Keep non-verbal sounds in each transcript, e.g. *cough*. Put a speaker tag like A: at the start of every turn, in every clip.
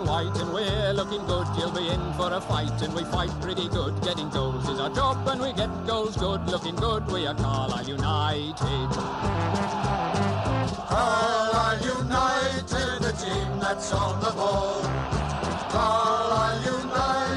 A: and white, and we're looking good. You'll be in for a fight, and we fight pretty good. Getting goals is our job, and we get goals good. Looking good, we are Carlisle United.
B: Carlisle United, the team that's on the ball. Carlisle United,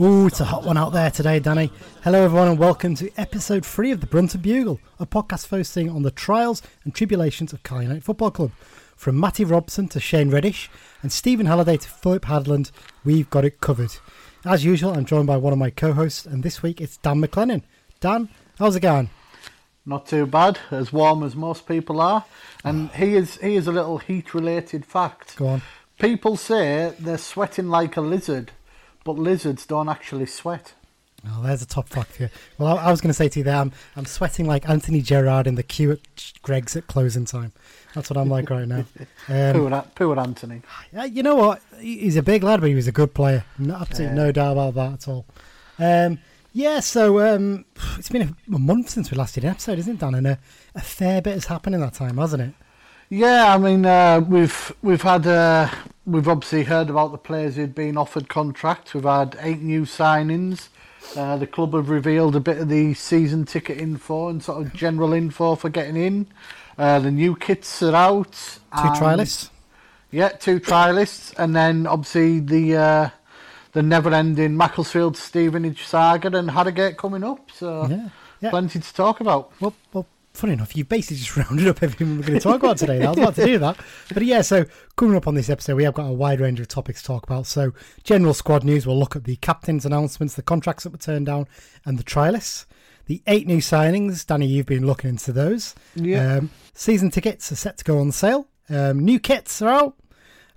C: Ooh, it's a hot one out there today, Danny. Hello, everyone, and welcome to episode three of the Brunton Bugle, a podcast focusing on the trials and tribulations of Carlisle United Football Club. From Matty Robson to Shane Reddish and Stephen Halliday to Philip Hadland, we've got it covered. As usual, I'm joined by one of my co-hosts, and this week it's Dan MacLennan. Dan, how's it going?
D: Not too bad, as warm as most people are. And here's here's a little heat related fact.
C: Go on.
D: People say they're sweating like a lizard, but lizards don't actually sweat.
C: Oh, there's a top fact for you. Well, I, I was going to say to you there, I'm, I'm sweating like Anthony Gerrard in the queue at Greggs at closing time. That's what I'm like right now. *laughs* Um,
D: poor, poor Anthony.
C: Yeah, you know what? He's a big lad, but he was a good player. No, absolutely no doubt about that at all. Um, yeah, so um, it's been a, a month since we last did an episode, isn't it, Dan? And a, a fair bit has happened in that time, hasn't it?
D: Yeah, I mean uh, we've we've had uh, we've obviously heard about the players who'd been offered contracts. We've had eight new signings. Uh, the club have revealed a bit of the season ticket info and sort of general info for getting in. Uh, the new kits are out.
C: Two trialists.
D: Yeah, two trialists, and then obviously the uh, the never-ending Macclesfield Stevenage saga and Harrogate coming up. So
C: Yeah, yeah.
D: plenty to talk about.
C: Well, well, funny enough, you've basically just *laughs* rounded up everything we're going to talk about today. I was about to do that. But yeah, so coming up on this episode, we have got a wide range of topics to talk about. So, general squad news, we'll look at the captain's announcements, the contracts that were turned down, and the trialists. The eight new signings, Danny, you've been looking into those.
D: Yeah.
C: Um, season tickets are set to go on sale. Um, new kits are out.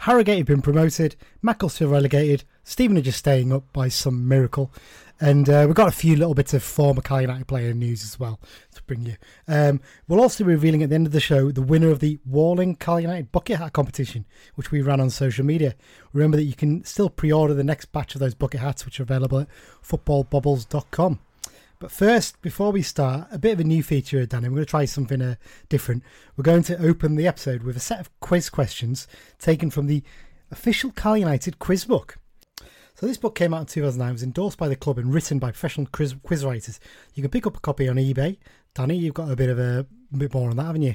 C: Harrogate have been promoted. Macclesfield relegated. Stevenage is staying up by some miracle. And uh, we've got a few little bits of former Carlisle United player news as well to bring you. Um, we'll also be revealing at the end of the show the winner of the Walling Carlisle United bucket hat competition, which we ran on social media. Remember that you can still pre-order the next batch of those bucket hats, which are available at footballbobbles.com. But first, before we start, a bit of a new feature, Danny. We're going to try something uh, different. We're going to open the episode with a set of quiz questions taken from the official Carl United quiz book. So this book came out in 2009, it was endorsed by the club and written by professional quiz, quiz writers. You can pick up a copy on eBay. Danny, you've got a bit of a, bit more on that, haven't you?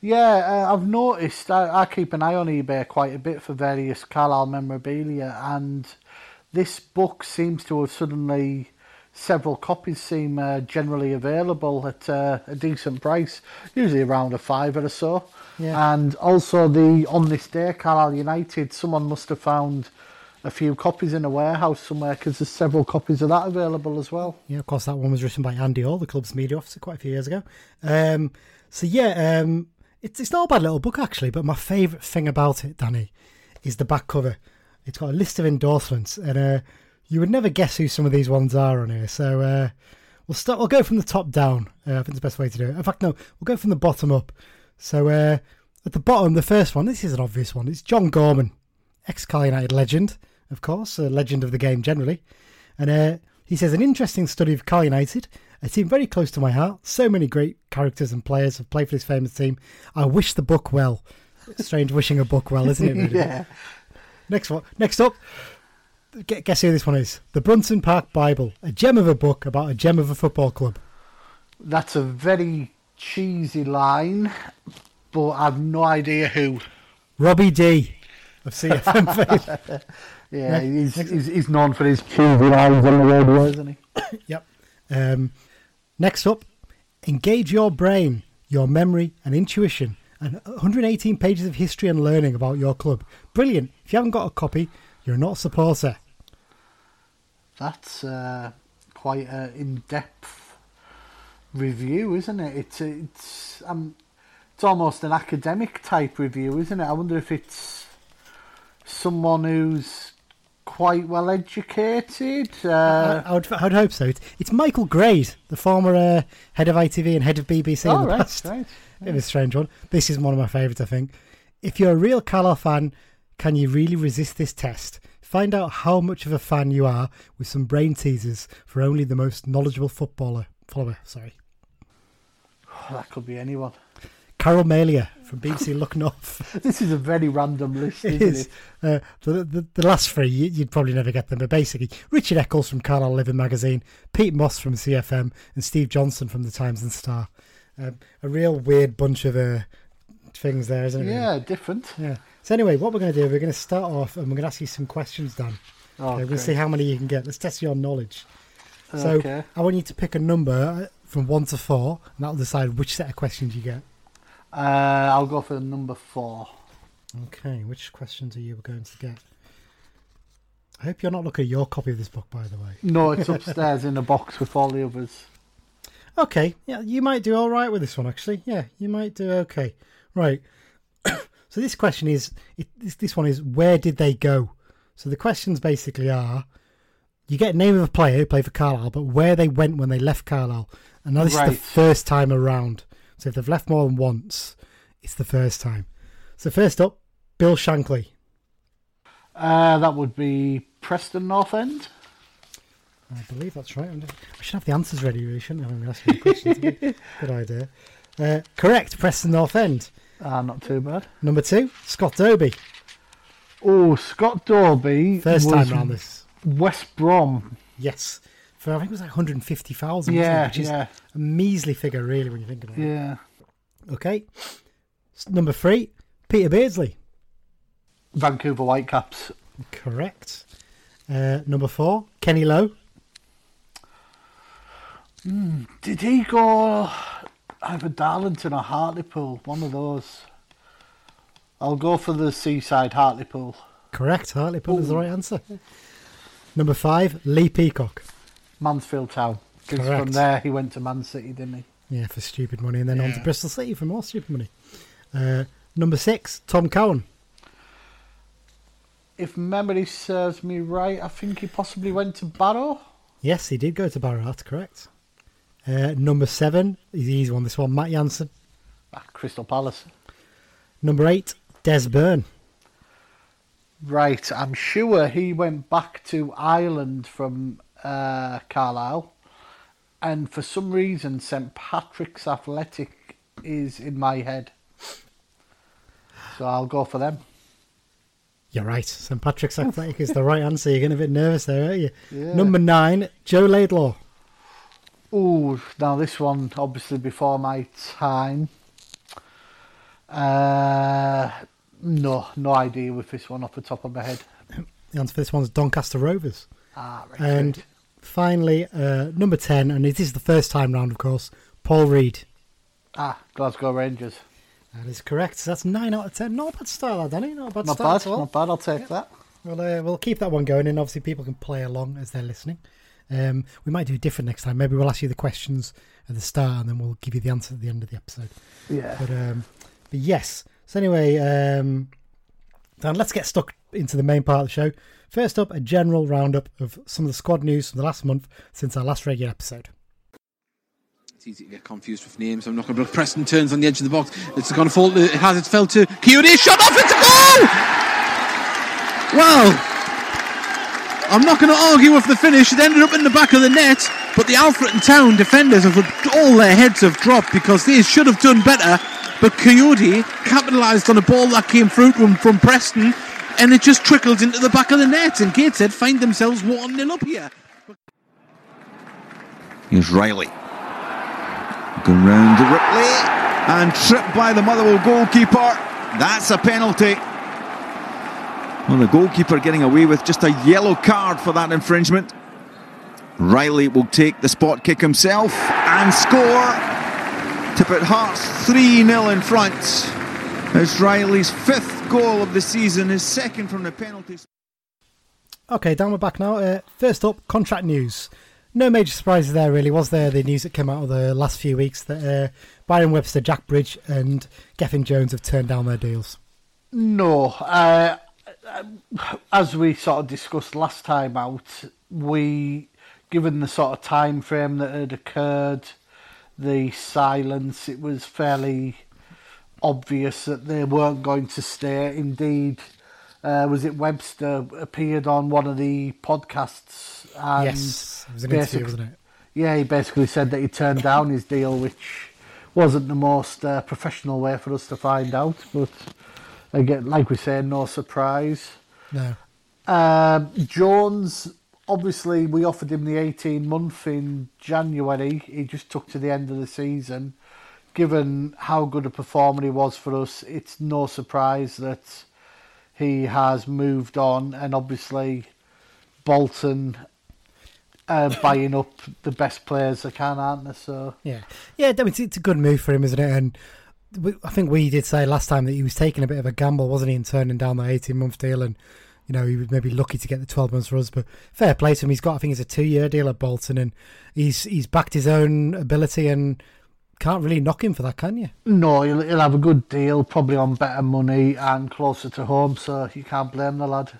D: Yeah, uh, I've noticed. I, I keep an eye on eBay quite a bit for various Carlisle memorabilia, and this book seems to have suddenly several copies seem uh, generally available at uh, a decent price, usually around a fiver or so.
C: Yeah.
D: And also the on this day, Carlisle United, someone must have found a few copies in a warehouse somewhere because there's several copies of that available as well.
C: Yeah, of course, that one was written by Andy Hall, the club's media officer, quite a few years ago. Um, so yeah, um, it's it's not a bad little book actually. But my favourite thing about it, Danny, is the back cover. It's got a list of endorsements, and uh, you would never guess who some of these ones are on here. So uh, we'll start. We'll go from the top down. Uh, I think it's the best way to do it. In fact, no, we'll go from the bottom up. So uh, at the bottom, the first one. This is an obvious one. It's John Gorman, ex-Carl United legend, of course, a legend of the game generally. And uh, he says, an interesting study of Carl United, a team very close to my heart. So many great characters and players have played for this famous team. I wish the book well. Strange wishing a book well, isn't it? Really? *laughs*
D: yeah.
C: Next one. Next up, guess who this one is? The Brunton Park Bible, a gem of a book about a gem of a football club.
D: That's a very cheesy line, but I've no idea who.
C: Robbie D of CFM. *laughs*
D: Yeah,
C: Yeah.
D: he's, he's he's known for his cheesy lines on the radio, isn't he? *coughs*
C: Yep. Um, next up, engage your brain, your memory, and intuition, and 118 pages of history and learning about your club. Brilliant. If you haven't got a copy, you're not a supporter.
D: That's uh, quite an in-depth review, isn't it? It's it's um, it's almost an academic type review, isn't it? I wonder if it's someone who's quite well educated.
C: I,
D: Uh,
C: I, would, I would hope so. It's, it's Michael Grade, the former uh, head of ITV and head of BBC in
D: oh,
C: the
D: right,
C: past.
D: right.
C: Bit of a strange one. This is one of my favourites, I think. If you're a real Carlisle fan, can you really resist this test? Find out how much of a fan you are with some brain teasers for only the most knowledgeable footballer follower. Sorry, *sighs*
D: that could be anyone.
C: Carol Malia from BBC Look North.
D: This is a very random list,
C: It
D: isn't
C: is.
D: it?
C: Uh, the, the, the last three, you, you'd probably never get them, but basically, Richard Eccles from Carlisle Living Magazine, Pete Moss from CFM, and Steve Johnson from the Times and Star. Um, a real weird bunch of uh, things there, isn't it?
D: Yeah, different.
C: Yeah. So anyway, what we're going to do, we're going to start off and we're going to ask you some questions, Dan.
D: Oh,
C: Uh, we're going to see how many you can get. Let's test your knowledge. So
D: Okay.
C: I want you to pick a number from one to four, and that'll decide which set of questions you get.
D: Uh, I'll go for number four.
C: Okay, which questions are you going to get? I hope you're not looking at your copy of this book, by the way.
D: No, it's upstairs in a box with all the others.
C: Okay, yeah, you might do all right with this one, actually. Yeah, you might do okay. *coughs* *coughs* Right. So this question is, it, this, this one is, where did they go? So the questions basically are, you get a name of a player who played for Carlisle, but where they went when they left Carlisle. And now this is the first time around. So if they've left more than once, it's the first time. So first up, Bill Shankly.
D: Uh, that would be Preston North End.
C: I believe that's right. I'm- should have the answers ready, really, shouldn't I? I'm going to ask you the questions. Good- Good *laughs* idea. Uh, correct, Preston North End.
D: Ah, not too bad.
C: Number two, Scott Dobie.
D: Oh, Scott Dobie
C: First
D: was
C: time round this.
D: West Brom.
C: Yes. For I think it was like 150,000,
D: Yeah,
C: which is
D: yeah,
C: a measly figure, really, when you think about it. yeah. Okay. Number three, Peter Beardsley.
D: Vancouver Whitecaps.
C: Correct. Uh, number four, Kenny Lowe.
D: Did he go either Darlington or Hartlepool? One of those. I'll go for the seaside Hartlepool.
C: Correct. Hartlepool is the right answer. Number five, Lee Peacock.
D: Mansfield Town. 'Cause
C: Correct.
D: from there he went to Man City, didn't he?
C: Yeah, for stupid money. And then on to Bristol City for more stupid money. Uh, number six, Tom Cowan.
D: If memory serves me right, I think he possibly went to Barrow.
C: Yes, he did go to Barrow. That's correct. Uh, number seven, the easy one. This one, Matt Jansen.
D: Ah, Crystal Palace.
C: Number eight, Des Byrne.
D: Right, I'm sure he went back to Ireland from uh, Carlisle, and for some reason, St Patrick's Athletic is in my head. So I'll go for them.
C: You're right. St Patrick's *laughs* Athletic is the right answer. You're getting a bit nervous there, aren't you?
D: Yeah.
C: Number nine, Joe Laidlaw.
D: Ooh, now this one obviously before my time. Uh, no, no idea with this one off the top of my head.
C: The answer for this one's Doncaster Rovers.
D: Ah, right.
C: And
D: right.
C: finally, uh, number 10, and it is the first time round, of course, Paul Reed.
D: ah, Glasgow Rangers.
C: That is correct. So that's 9 out of 10. Not a bad start, Danny. Not a bad
D: Not
C: start
D: bad,
C: at all.
D: not bad. I'll take that.
C: Well, uh, we'll keep that one going, and obviously people can play along as they're listening. Um, we might do different next time. Maybe we'll ask you the questions at the start, and then we'll give you the answer at the end of the episode.
D: Yeah.
C: But um, but yes. So anyway, um, Dan, let's get stuck into the main part of the show. First up, a general roundup of some of the squad news from the last month since our last regular episode.
E: It's easy to get confused with names. I'm not going to. Preston turns on the edge of the box. It's going to fall. It has it fell to Coyote. Shot off. It's a goal. Well, I'm not going to argue with the finish. It ended up in the back of the net, but the Alfreton Town defenders have all their heads have dropped because they should have done better. But Coyote capitalised on a ball that came through from, from Preston, and it just trickled into the back of the net. And Gateshead find themselves 1 0 up here.
F: Here's Riley. Going round to Ripley and tripped by the Motherwell goalkeeper. That's a penalty. Well, the goalkeeper getting away with just a yellow card for that infringement. Riley will take the spot kick himself and score to put Hearts 3 0 in front. It's Riley's fifth goal of the season, his second from the penalty spot.
C: Okay, Dan, we're back now. Uh, first up, contract news. No major surprises there, really, was there? The news that came out of the last few weeks that uh, Byron Webster, Jack Bridge, and Gethin Jones have turned down their deals.
D: No, uh, as we sort of discussed last time out, we, given the sort of time frame that had occurred, the silence, it was fairly obvious that they weren't going to stay. Indeed, uh, was it Webster appeared on one of the podcasts? And
C: yes, it was an interview, wasn't it?
D: Yeah, he basically said that he turned down his deal, which wasn't the most uh, professional way for us to find out. But again, like we say, no surprise.
C: No.
D: Um, Jones, obviously, we offered him the 18 month in January. He just took to the end of the season. Given how good a performer he was for us, it's no surprise that he has moved on. And obviously, Bolton uh, *coughs* buying up the best players they can, aren't they? So
C: Yeah, yeah. I mean, it's, it's a good move for him, isn't it? And I think we did say last time that he was taking a bit of a gamble, wasn't he, in turning down that eighteen month deal, and you know he was maybe lucky to get the twelve months for us. But fair play to him. He's got, I think, it's a two year deal at Bolton, and he's he's backed his own ability, and can't really knock him for that, can you?
D: no, he'll, he'll have a good deal, probably on better money and closer to home. So you can't blame the lad.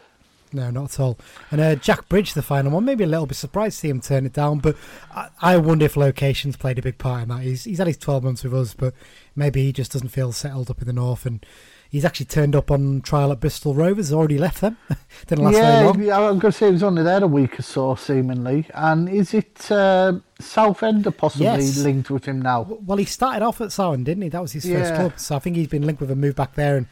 C: No, not at all. And uh, Jack Bridge, the final one, maybe a little bit surprised to see him turn it down, but I, I wonder if locations played a big part in that. He's, he's had his 12 months with us, but maybe he just doesn't feel settled up in the north. And he's actually turned up on trial at Bristol Rovers, already left them. *laughs* Didn't last very
D: yeah,
C: long.
D: yeah, I'm going to say he was only there a week or so, seemingly. And is it uh, Southend possibly
C: Yes.
D: linked with him now?
C: Well, he started off at Southend, didn't he? That was his first
D: Yeah.
C: club. So I think he's been linked with a move back there. And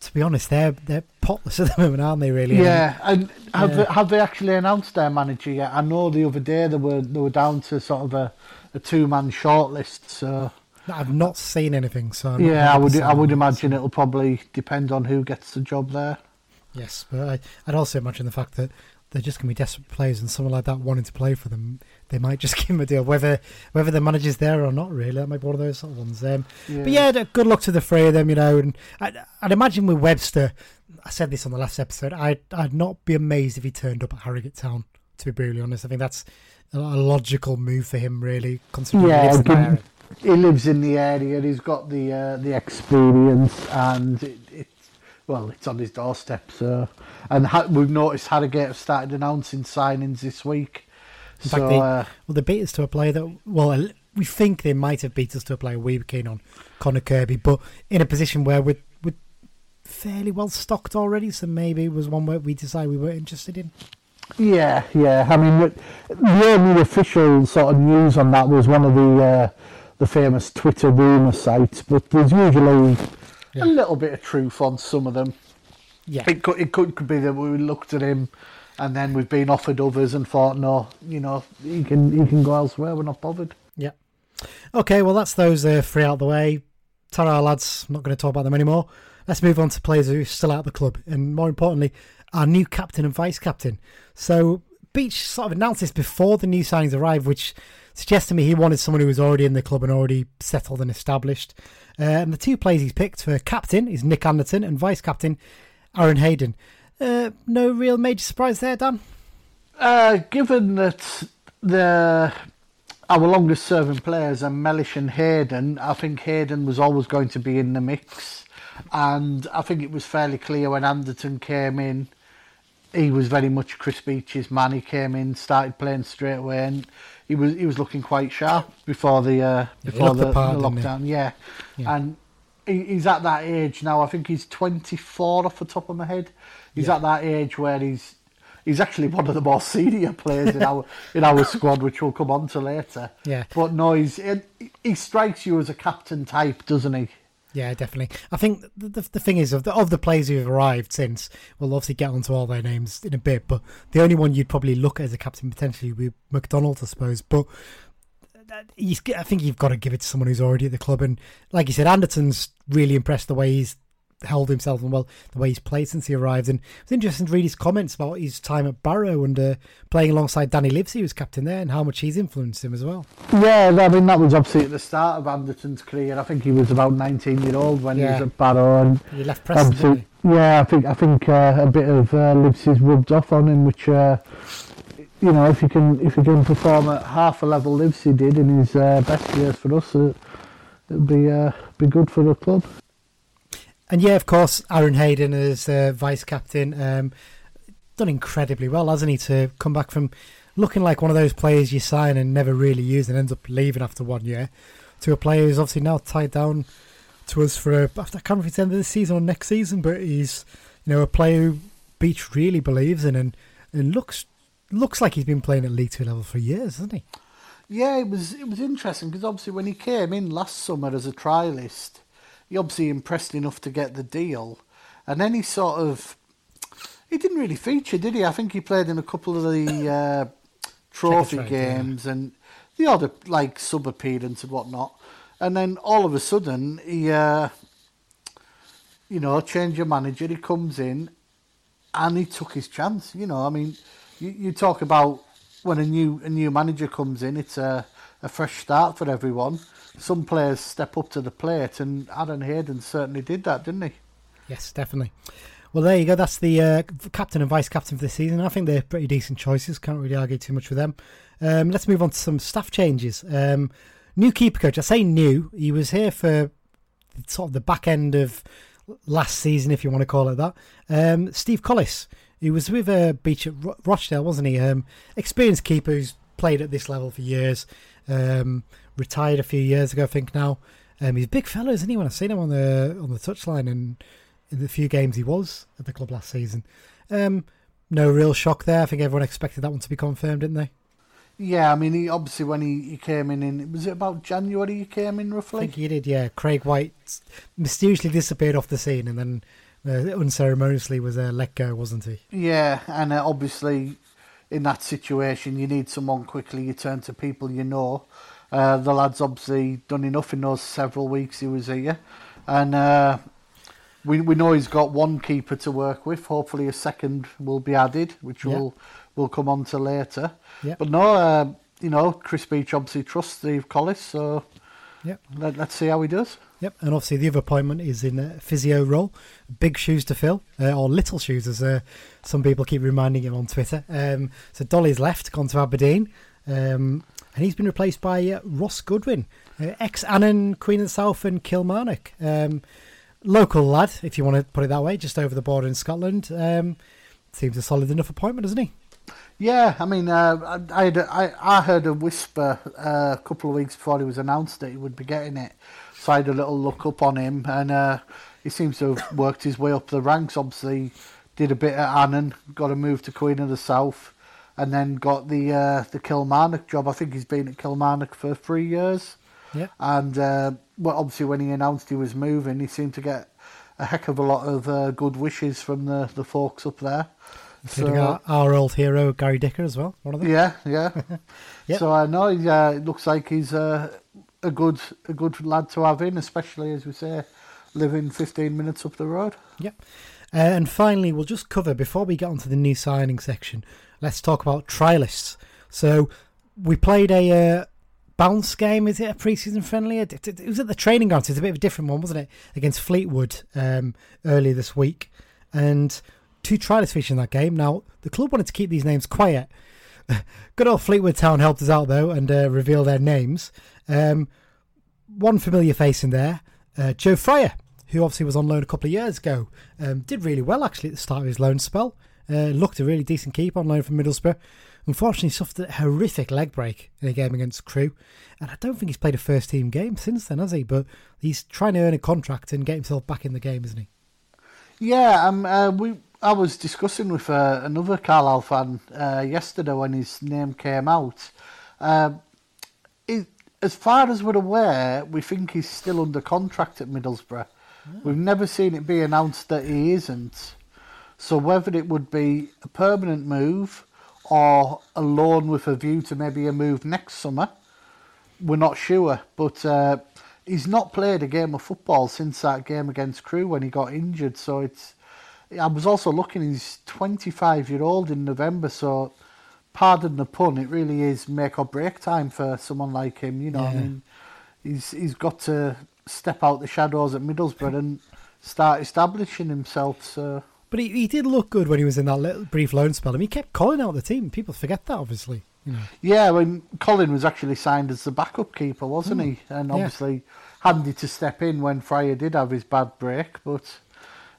C: to be honest, they're they're potless *laughs* at the moment, aren't they? Really?
D: Yeah, and have
C: Yeah.
D: They, have they actually announced their manager yet? I know the other day they were they were down to sort of a, a two man shortlist. So
C: I've not seen anything. So I'm
D: yeah, I would I would imagine it'll probably depend on who gets the job there.
C: Yes, but I, I'd also imagine the fact that they're just going to be desperate players, and someone like that wanting to play for them, they might just *laughs* give him a deal, whether whether the manager's there or not. Really, that might be one of those sort of ones. Um, But yeah, good luck to the three of them, you know. And I'd, I'd imagine with Webster, I said this on the last episode. I'd I'd not be amazed if he turned up at Harrogate Town. To be brutally honest, I think that's a, logical move for him, really, considering
D: Yeah,
C: lives in that
D: given-
C: area.
D: he lives in the area. He's got the uh, the experience, and it, it's well, it's on his doorstep. So, and ha- we've noticed Harrogate have started announcing signings this week.
C: In
D: so,
C: fact, they,
D: uh,
C: well, they beat us to a player that, well, we think they might have beat us to a player we were keen on, Connor Kirby, but in a position where we're, we're fairly well stocked already, so maybe it was one where we decided we weren't interested in.
D: yeah, yeah. I mean, the the only official sort of news on that was one of the uh, the famous Twitter rumor sites, but there's usually
C: Yeah.
D: a little bit of truth on some of them.
C: Yeah,
D: It could, it could, could be that we looked at him and then we've been offered others and thought, no, you know, he can he can go elsewhere. We're not bothered.
C: yeah. Okay, well, that's those uh, three out of the way. Tara lads, I'm not going to talk about them anymore. Let's move on to players who are still out of the club, and more importantly, our new captain and vice captain. So Beach sort of announced this before the new signings arrived, which suggests to me he wanted someone who was already in the club and already settled and established. Uh, and the two players he's picked for captain is Nick Anderton and vice captain Aaron Hayden. Uh, no real major surprise there, Dan.
D: Uh, given that the our longest serving players are Mellish and Hayden, I think Hayden was always going to be in the mix. And I think it was fairly clear when Anderton came in, he was very much Chris Beach's man. He came in, started playing straight away, and he was he was looking quite sharp before the uh, before the,
C: the part,
D: the lockdown. Yeah.
C: Yeah.
D: and he, he's at that age now. I think he's 24 off the top of my head. He's
C: Yeah.
D: at that age where he's he's actually one of the more *laughs* senior players in our in our squad, which we'll come on to later.
C: Yeah.
D: But no, he's he, he strikes you as a captain type, doesn't he?
C: Yeah, definitely. I think the, the, the thing is of the of the players who've arrived since, we'll obviously get onto all their names in a bit, but the only one you'd probably look at as a captain potentially would be McDonald, I suppose. But I think you've got to give it to someone who's already at the club, and like you said, Anderton's really impressed the way he's held himself and well the way he's played since he arrived. And it's interesting to read his comments about his time at Barrow and uh, playing alongside Danny Livesey, who was captain there, and how much he's influenced him as well.
D: Yeah, I mean that was obviously at the start of Anderton's career. I think he was about 19 year old when he was at Barrow, and
C: He left Preston, he?
D: yeah, I think I think uh, a bit of uh, Livesey's rubbed off on him, which uh, you know if he can if he can perform at half a level Livesey did in his uh, best years for us, uh, it'd be uh, be good for the club.
C: And yeah, of course, Aaron Hayden as uh, vice captain, um, done incredibly well, hasn't he? To come back from looking like one of those players you sign and never really use and ends up leaving after one year, to a player who's obviously now tied down to us for a, I can't remember if it's the end of the season or next season, but he's you know a player who Beach really believes in and, and looks looks like he's been playing at League Two level for years, hasn't he?
D: Yeah, it was it was interesting because obviously when he came in last summer as a trialist, he obviously impressed enough to get the deal, and then he sort of he didn't really feature, did he? I think he played in a couple of the uh, *coughs* trophy
C: trade,
D: games and the other like sub appearance and whatnot, and then all of a sudden he, uh, you know, change your manager. He comes in, and he took his chance. You know, I mean, you, you talk about when a new a new manager comes in, it's a a fresh start for everyone. Some players step up to the plate, and Aaron Hayden certainly did that, didn't he?
C: Yes, definitely. Well, there you go. That's the uh, captain and vice captain for the season. I think they're pretty decent choices. Can't really argue too much with them. Um, let's move on to some staff changes. Um, new keeper coach. I say new. He was here for sort of the back end of last season, if you want to call it that. Um, Steve Collis, he was with uh, Beach at Ro- Rochdale, wasn't he? Um, experienced keeper who's played at this level for years. Retired a few years ago, I think now. Um, he's a big fellow, isn't he? When I've seen him on the on the touchline and in the few games he was at the club last season. Um, no real shock there. I think everyone expected that one to be confirmed, didn't they?
D: Yeah, I mean, he obviously when he, he came in, in was it about January he came in roughly?
C: I think he did, yeah. Craig White mysteriously disappeared off the scene and then uh, unceremoniously was uh, let go, wasn't he?
D: Yeah, and uh, obviously in that situation, you need someone quickly. You turn to people you know. Uh, the lad's obviously done enough in those several weeks he was here, and uh, we we know he's got one keeper to work with. Hopefully, a second will be added, which
C: Yeah.
D: we'll we'll come on to later.
C: Yeah.
D: But no, uh, you know, Chris Beach obviously trusts Steve Collis, so
C: Yep.
D: let, let's see how he does.
C: Yep, and obviously the other appointment is in a physio role. Big shoes to fill, uh, or little shoes, as uh, some people keep reminding him on Twitter. Um, so Dolly's left, gone to Aberdeen, um, and he's been replaced by uh, Ross Goodwin, uh, ex Annan, Queen of the South, and Kilmarnock. Um, local lad, if you want to put it that way, just over the border in Scotland. Um, seems a solid enough appointment, doesn't he?
D: Yeah, I mean, uh, I, a- I, I heard a whisper uh, a couple of weeks before he was announced that he would be getting it. So I had a little look up on him, and uh, he seems to have worked his way up the ranks. Obviously, did a bit at Annan, got a move to Queen of the South, and then got the uh, the Kilmarnock job. I think he's been at Kilmarnock for three years.
C: Yeah.
D: And uh, well, obviously, when he announced he was moving, he seemed to get a heck of a lot of uh, good wishes from the, the folks up there.
C: Including our, our old hero, Gary Dicker, as well. One of them.
D: Yeah, yeah. *laughs*
C: Yep.
D: So I know he, uh, it looks like he's uh, a good a good lad to have in, especially as we say, living 15 minutes up the road.
C: Yep. Uh, and finally, we'll just cover before we get onto the new signing section. Let's talk about trialists. So we played a uh, bounce game. Is it a preseason friendly? It, was at the training ground. It's a bit of a different one, wasn't it? Against Fleetwood um, earlier this week, and two trialists featured in that game. Now the club wanted to keep these names quiet. *laughs* Good old Fleetwood Town helped us out though and uh, reveal their names. Um, one familiar face in there, uh, Joe Fryer, who obviously was on loan a couple of years ago, um, did really well actually at the start of his loan spell. Uh, looked a really decent keeper on loan from Middlesbrough. Unfortunately, suffered a horrific leg break in a game against Crewe, and I don't think he's played a first team game since then, has he? But he's trying to earn a contract and get himself back in the game, isn't he?
D: Yeah, um, uh, we. I was discussing with uh, another Carlisle fan uh, yesterday when his name came out. Um, it, as far as we're aware, we think he's still under contract at Middlesbrough. We've never seen it be announced that he isn't. So whether it would be a permanent move or a loan with a view to maybe a move next summer, we're not sure. But uh, he's not played a game of football since that game against Crewe when he got injured. So it's. I was also looking. He's 25 year old in November. So, pardon the pun, it really is make or break time for someone like him. You know, I mean, he's he's got to step out the shadows at Middlesbrough and start establishing himself. So.
C: But he, he did look good when he was in that little brief loan spell. I mean, he kept calling out the team. People forget that, obviously.
D: Yeah, when Collin was actually signed as the backup keeper, wasn't he? And
C: Hmm. Yeah.
D: obviously handy to step in when Fryer did have his bad break. But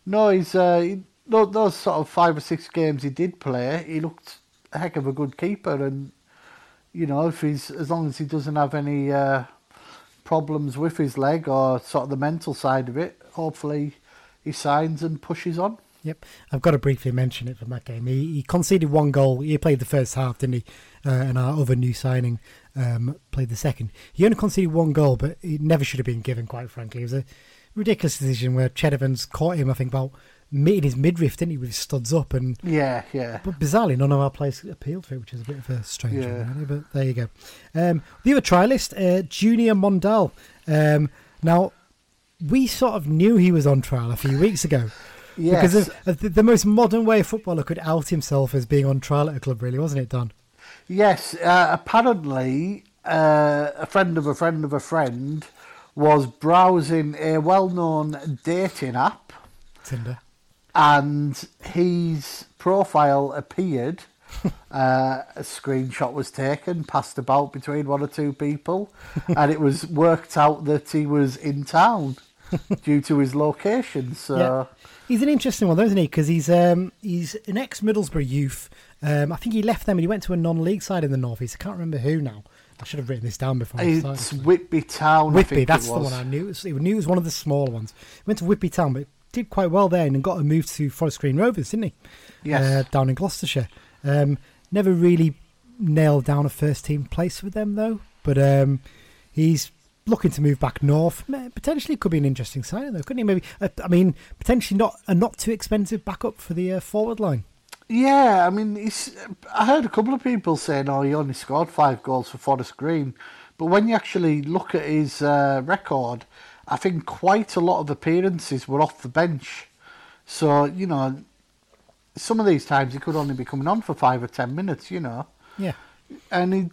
D: no, he's uh, he, tho- those sort of five or six games he did play, he looked a heck of a good keeper. And you know, if he's as long as he doesn't have any uh, problems with his leg or sort of the mental side of it, hopefully he signs and pushes on.
C: Yep, I've got to briefly mention it from that game. He, he conceded one goal. He played the first half, didn't he? Uh, and our other new signing um, played the second. He only conceded one goal, but it never should have been given. Quite frankly, it was a ridiculous decision where Ched Evans caught him. I think about mid in his midriff, didn't he, with his studs up, and
D: Yeah, yeah.
C: but bizarrely none of our players appealed for it, which is a bit of a strange
D: Yeah.
C: one, really. But there you go. Um, the other trialist, uh, Junior Mondal. Um, now we sort of knew he was on trial a few weeks ago.
D: Yes.
C: Because the, the most modern way a footballer could out himself as being on trial at a club, really, wasn't it, Don?
D: Yes, uh, apparently uh, a friend of a friend of a friend was browsing a well-known dating app,
C: Tinder.
D: and his profile appeared. *laughs* uh, a screenshot was taken, passed about between one or two people, and it was worked out that he was in town *laughs* due to his location. So.
C: Yeah. He's an interesting one, though, isn't he? Because he's um, he's an ex Middlesbrough youth. Um, I think he left them and he went to a non-league side in the north east. I can't remember who now. I should have written this down before. I started.
D: It's Whitby Town. I
C: Whitby, that's the one I knew. It was, I knew it was one of the smaller ones. He went to Whitby Town, but did quite well there and got a move to Forest Green Rovers, didn't he?
D: Yes.
C: Uh, down in Gloucestershire. Um, never really nailed down a first team place with them, though. But um, he's looking to move back north. Potentially could be an interesting signing, though, couldn't he? Maybe, uh, I mean, potentially not a not too expensive backup for the uh, forward line.
D: Yeah, I mean, it's, I heard a couple of people saying, "Oh, he only scored five goals for Forest Green," but when you actually look at his uh, record, I think quite a lot of appearances were off the bench. So you know, some of these times he could only be coming on for five or ten minutes. You know,
C: Yeah.
D: and he,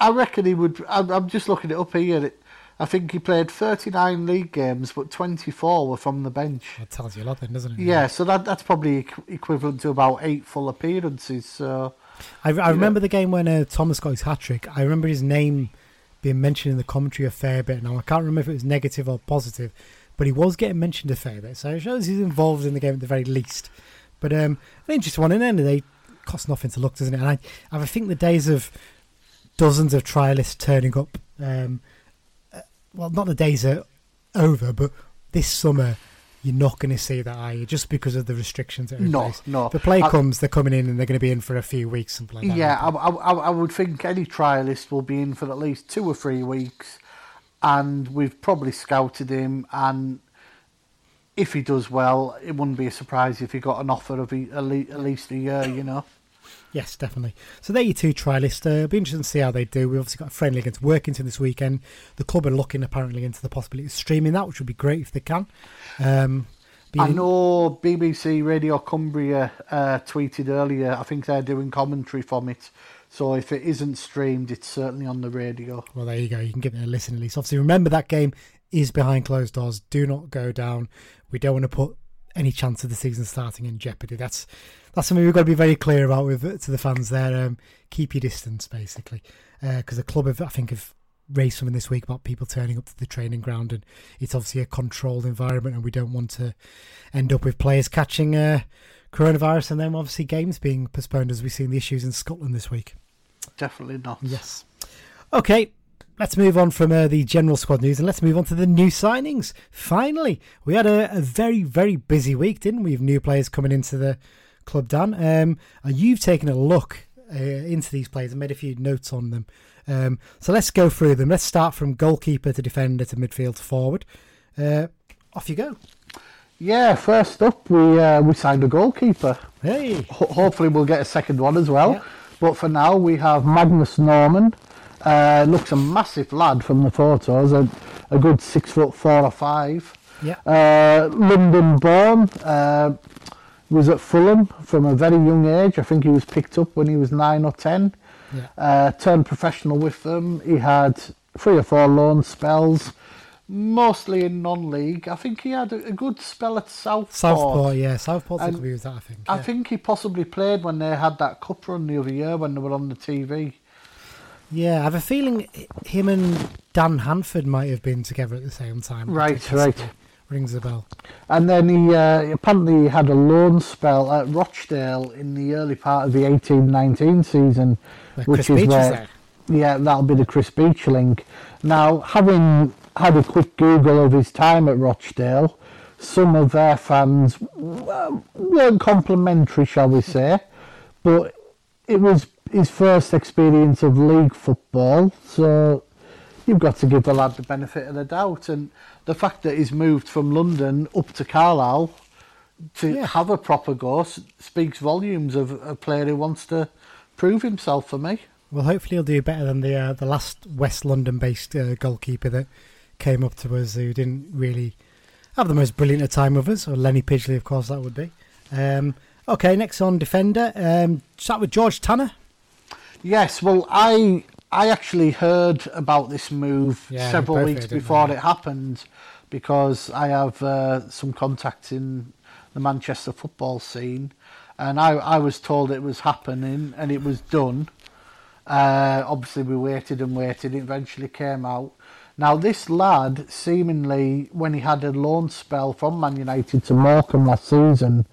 D: I reckon he would. I'm, I'm just looking it up here. It, I think he played 39 league games, but 24 were from the bench.
C: That tells you a lot, then, doesn't it?
D: Yeah, so that that's probably equ- equivalent to about eight full appearances. So
C: I, I remember the game when uh, Thomas got his hat trick. I remember his name being mentioned in the commentary a fair bit. Now I can't remember if it was negative or positive, but he was getting mentioned a fair bit. So it shows he's involved in the game at the very least. But um, an interesting one. In the end of the day, costs nothing to look, doesn't it? And I, I think the days of dozens of trialists turning up, um, well, not the days are over, but this summer. You're not going to see that, are you? Just because of the restrictions that are
D: No,
C: place.
D: no.
C: If the play
D: I-
C: comes, they're coming in and they're going to be in for a few weeks, something like that.
D: yeah, I, I, I would think any trialist will be in for at least two or three weeks, and we've probably scouted him. And if he does well, it wouldn't be a surprise if he got an offer of at least a year. You know.
C: Yes, definitely. So there are your two trialists. Uh, it'll be interesting to see how they do. We've obviously got a friendly against Workington this weekend. The club are looking apparently into the possibility of streaming that, which would be great if they can. Um,
D: I know BBC Radio Cumbria uh, tweeted earlier. I think they're doing commentary from it. So if it isn't streamed, it's certainly on the radio.
C: Well, there you go. You can give it a listen at least. Obviously, remember that game is behind closed doors. Do not go down. We don't want to put any chance of the season starting in jeopardy. That's that's something we've got to be very clear about with to the fans. There, um, keep your distance, basically, because the club have, I think, have raised something this week about people turning up to the training ground, and it's obviously a controlled environment, and we don't want to end up with players catching uh, coronavirus, and then obviously games being postponed, as we've seen the issues in Scotland this week.
D: Definitely not.
C: Yes. Okay, let's move on from uh, the general squad news and let's move on to the new signings. Finally, we had a, a very, very busy week, didn't we? With new players coming into the club, Dan. Um, and you've taken a look uh, into these players and made a few notes on them. Um, so let's go through them. Let's start from goalkeeper to defender to midfield to forward. Uh, off you go.
D: Yeah, first up, we uh, we signed a goalkeeper.
C: Hey.
D: Ho- hopefully, we'll get a second one as well.
C: Yeah.
D: But for now, we have Magnus Norman. Uh, looks a massive lad from the photos, a, a good six foot four or five.
C: Yeah.
D: Uh, London born, uh, was at Fulham from a very young age. I think he was picked up when he was nine or ten.
C: Yeah.
D: Uh, turned professional with them. He had three or four loan spells, mostly in non-league. I think he had a, a good spell at Southport.
C: Southport, yeah. Southport
D: And
C: a view that, I think.
D: I think he possibly played when they had that cup run the other year when they were on the TV.
C: Yeah, I have a feeling him and Dan Hanford might have been together at the same time.
D: Right, right.
C: Rings a bell.
D: And then he uh, apparently had a loan spell at Rochdale in the early part of the 18-19 season,
C: Where
D: which
C: Chris
D: is
C: Beach
D: where,
C: there.
D: yeah, that'll be the Chris Beach link. Now, having had a quick Google of his time at Rochdale, some of their fans weren't complimentary, shall we say, but it was his first experience of league football, so you've got to give the lad the benefit of the doubt. And the fact that he's moved from London up to Carlisle to
C: Yeah.
D: have a proper go speaks volumes of a player who wants to prove himself for me.
C: Well, hopefully he'll do better than the uh, the last West London-based uh, goalkeeper that came up to us who didn't really have the most brilliant a time with us, or Lenny Pidgley, of course, that would be. Um, okay, next on defender, um, start with George Tanner.
D: Yes, well, I I actually heard about this move
C: Yeah,
D: several weeks before it happened because I have uh, some contacts in the Manchester football scene, and I I was told it was happening and it was done. Uh, obviously, we waited and waited. It eventually came out. Now, this lad, seemingly, when he had a loan spell from Man United to Morecambe last season,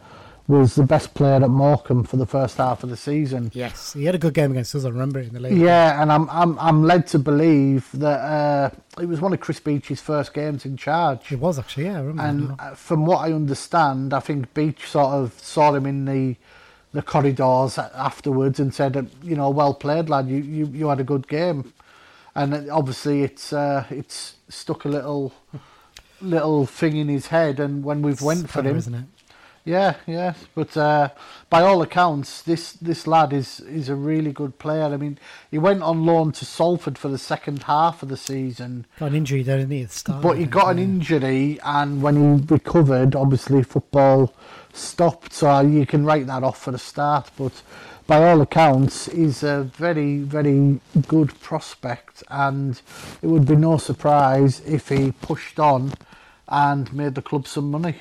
D: was the best player at Morecambe for the first half of the season.
C: Yes, he had a good game against us. I remember it in the league.
D: Yeah, and I'm I'm I'm led to believe that uh, it was one of Chris Beach's first games in charge.
C: it was actually. Yeah, I remember.
D: And
C: now.
D: uh, from what I understand, I think Beach sort of saw him in the the corridors afterwards and said, uh, you know, well played, lad. You you, you had a good game. And obviously, it's uh, it's stuck a little little thing in his head. And when we've went for him,
C: isn't it?
D: Yeah, yeah. But uh, by all accounts, this this lad is is a really good player. I mean, he went on loan to Salford for the second half of the season,
C: Got an injury there, he? The start,
D: but he got an injury, and when he recovered, obviously football stopped. So you can write that off for the start. But by all accounts, he's a very very good prospect, and it would be no surprise if he pushed on and made the club some money.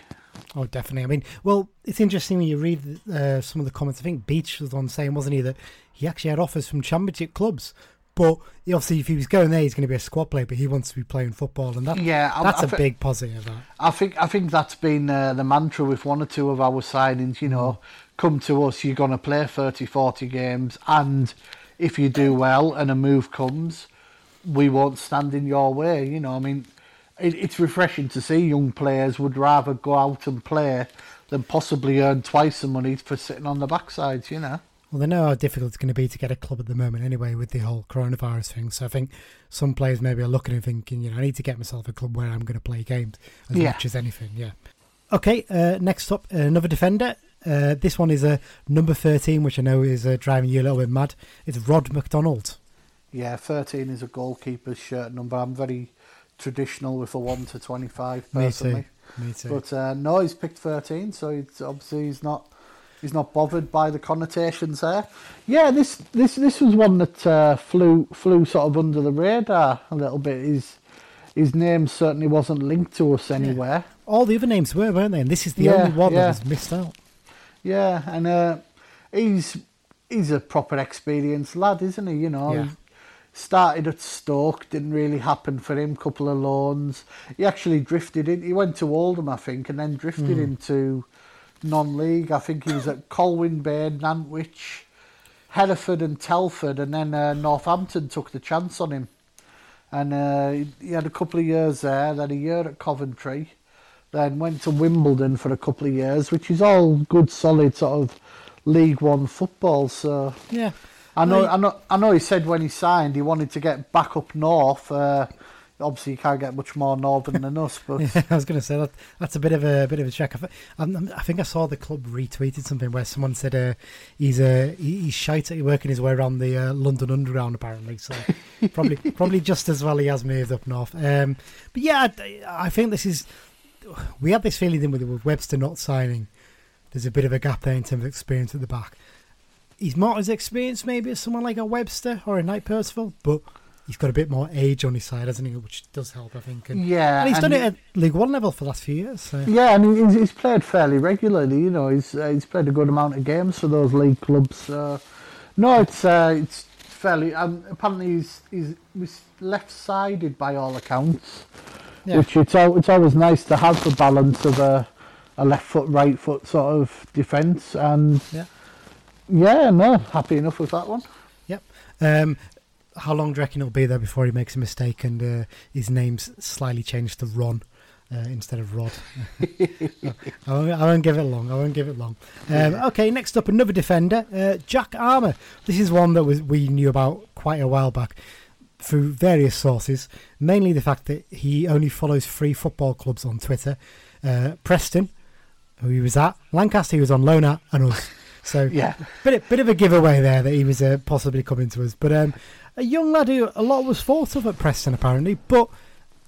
C: Oh, definitely. I mean, well, it's interesting when you read uh, some of the comments. I think Beach was on saying, wasn't he, that he actually had offers from championship clubs. But obviously, if he was going there, he's going to be a squad player, but he wants to be playing football. And that,
D: Yeah, I-
C: that's
D: I
C: a
D: thi-
C: big positive. That.
D: I think I think that's been uh, the mantra with one or two of our signings. You know, come to us, you're going to play 30, 40 games, and if you do well and a move comes, we won't stand in your way. You know, I mean, it, it's refreshing to see young players would rather go out and play than possibly earn twice the money for sitting on the backsides. You know.
C: Well, they know how difficult it's going to be to get a club at the moment anyway with the whole coronavirus thing. So I think some players maybe are looking and thinking, you know, I need to get myself a club where I'm going to play games as
D: Yeah.
C: much as anything. Yeah. Okay, uh, next up, uh, another defender. Uh, this one is a number 13, which I know is uh, driving you a little bit mad. It's Rod McDonald.
D: Yeah, 13 is a goalkeeper's shirt number. I'm very traditional with a 1 to 25
C: Me too. Me too.
D: But uh, no, he's picked 13, so it's obviously he's not he's not bothered by the connotations there. Yeah, this this this was one that uh, flew flew sort of under the radar a little bit. His his name certainly wasn't linked to us anywhere.
C: All the other names were, weren't they? And this is the
D: Yeah,
C: only one
D: yeah.
C: that was missed out.
D: Yeah, and uh, he's he's a proper experienced lad, isn't he? You know,
C: Yeah.
D: he started at Stoke, didn't really happen for him. Couple of loans. He actually drifted in. He went to Oldham, I think, and then drifted into non-league. I think he was at Colwyn Bay, Nantwich, Hereford, and Telford, and then uh, Northampton took the chance on him. And uh, he had a couple of years there, then a year at Coventry, then went to Wimbledon for a couple of years, which is all good, solid sort of League One football. So
C: Yeah.
D: I know, I know, I know. He said when he signed, he wanted to get back up north. Uh, obviously, you can't get much more northern than us, but *laughs*
C: Yeah, I was going to say that that's a bit of a bit of a check. I, I'm- think I saw the club retweeted something where someone said uh, he's uh, he- he's shite at working his way around the uh, London Underground apparently. So *laughs* probably probably just as well he has moved up north. Um, but yeah, I, I think this is we had this feeling then with, with Webster not signing. There's a bit of a gap there in terms of experience at the back. He's not as experienced maybe as someone like a Webster or a Knight Percival, but he's got a bit more age on his side, hasn't he? Which does help, I think. And,
D: yeah,
C: and he's done
D: and-
C: it at League One level for the last few years. So.
D: Yeah, and he's, he's played fairly regularly. You know, he's uh, he's played a good amount of games for those league clubs. So, no, it's uh, it's fairly. Um, apparently, he's he's was left-sided by all accounts,
C: Yeah.
D: which it's al- it's always nice to have the balance of a a left foot, right foot sort of defence. And
C: Yeah.
D: Yeah, no, happy enough with that one.
C: Yep. Um, how long do you reckon it'll be there before he makes a mistake and uh, his name's slightly changed to Ron uh, instead of Rod? *laughs* I, won't, I won't give it long. I won't give it long. Um, okay, next up, another defender, uh, Jack Armer. This is one that was we knew about quite a while back through various sources, mainly the fact that he only follows three football clubs on Twitter uh, Preston, who he was at, Lancaster, he was on loan at, and us. So
D: Yeah.
C: bit bit of a giveaway there that he was uh, possibly coming to us. But um, a young lad who a lot was thought of at Preston apparently, but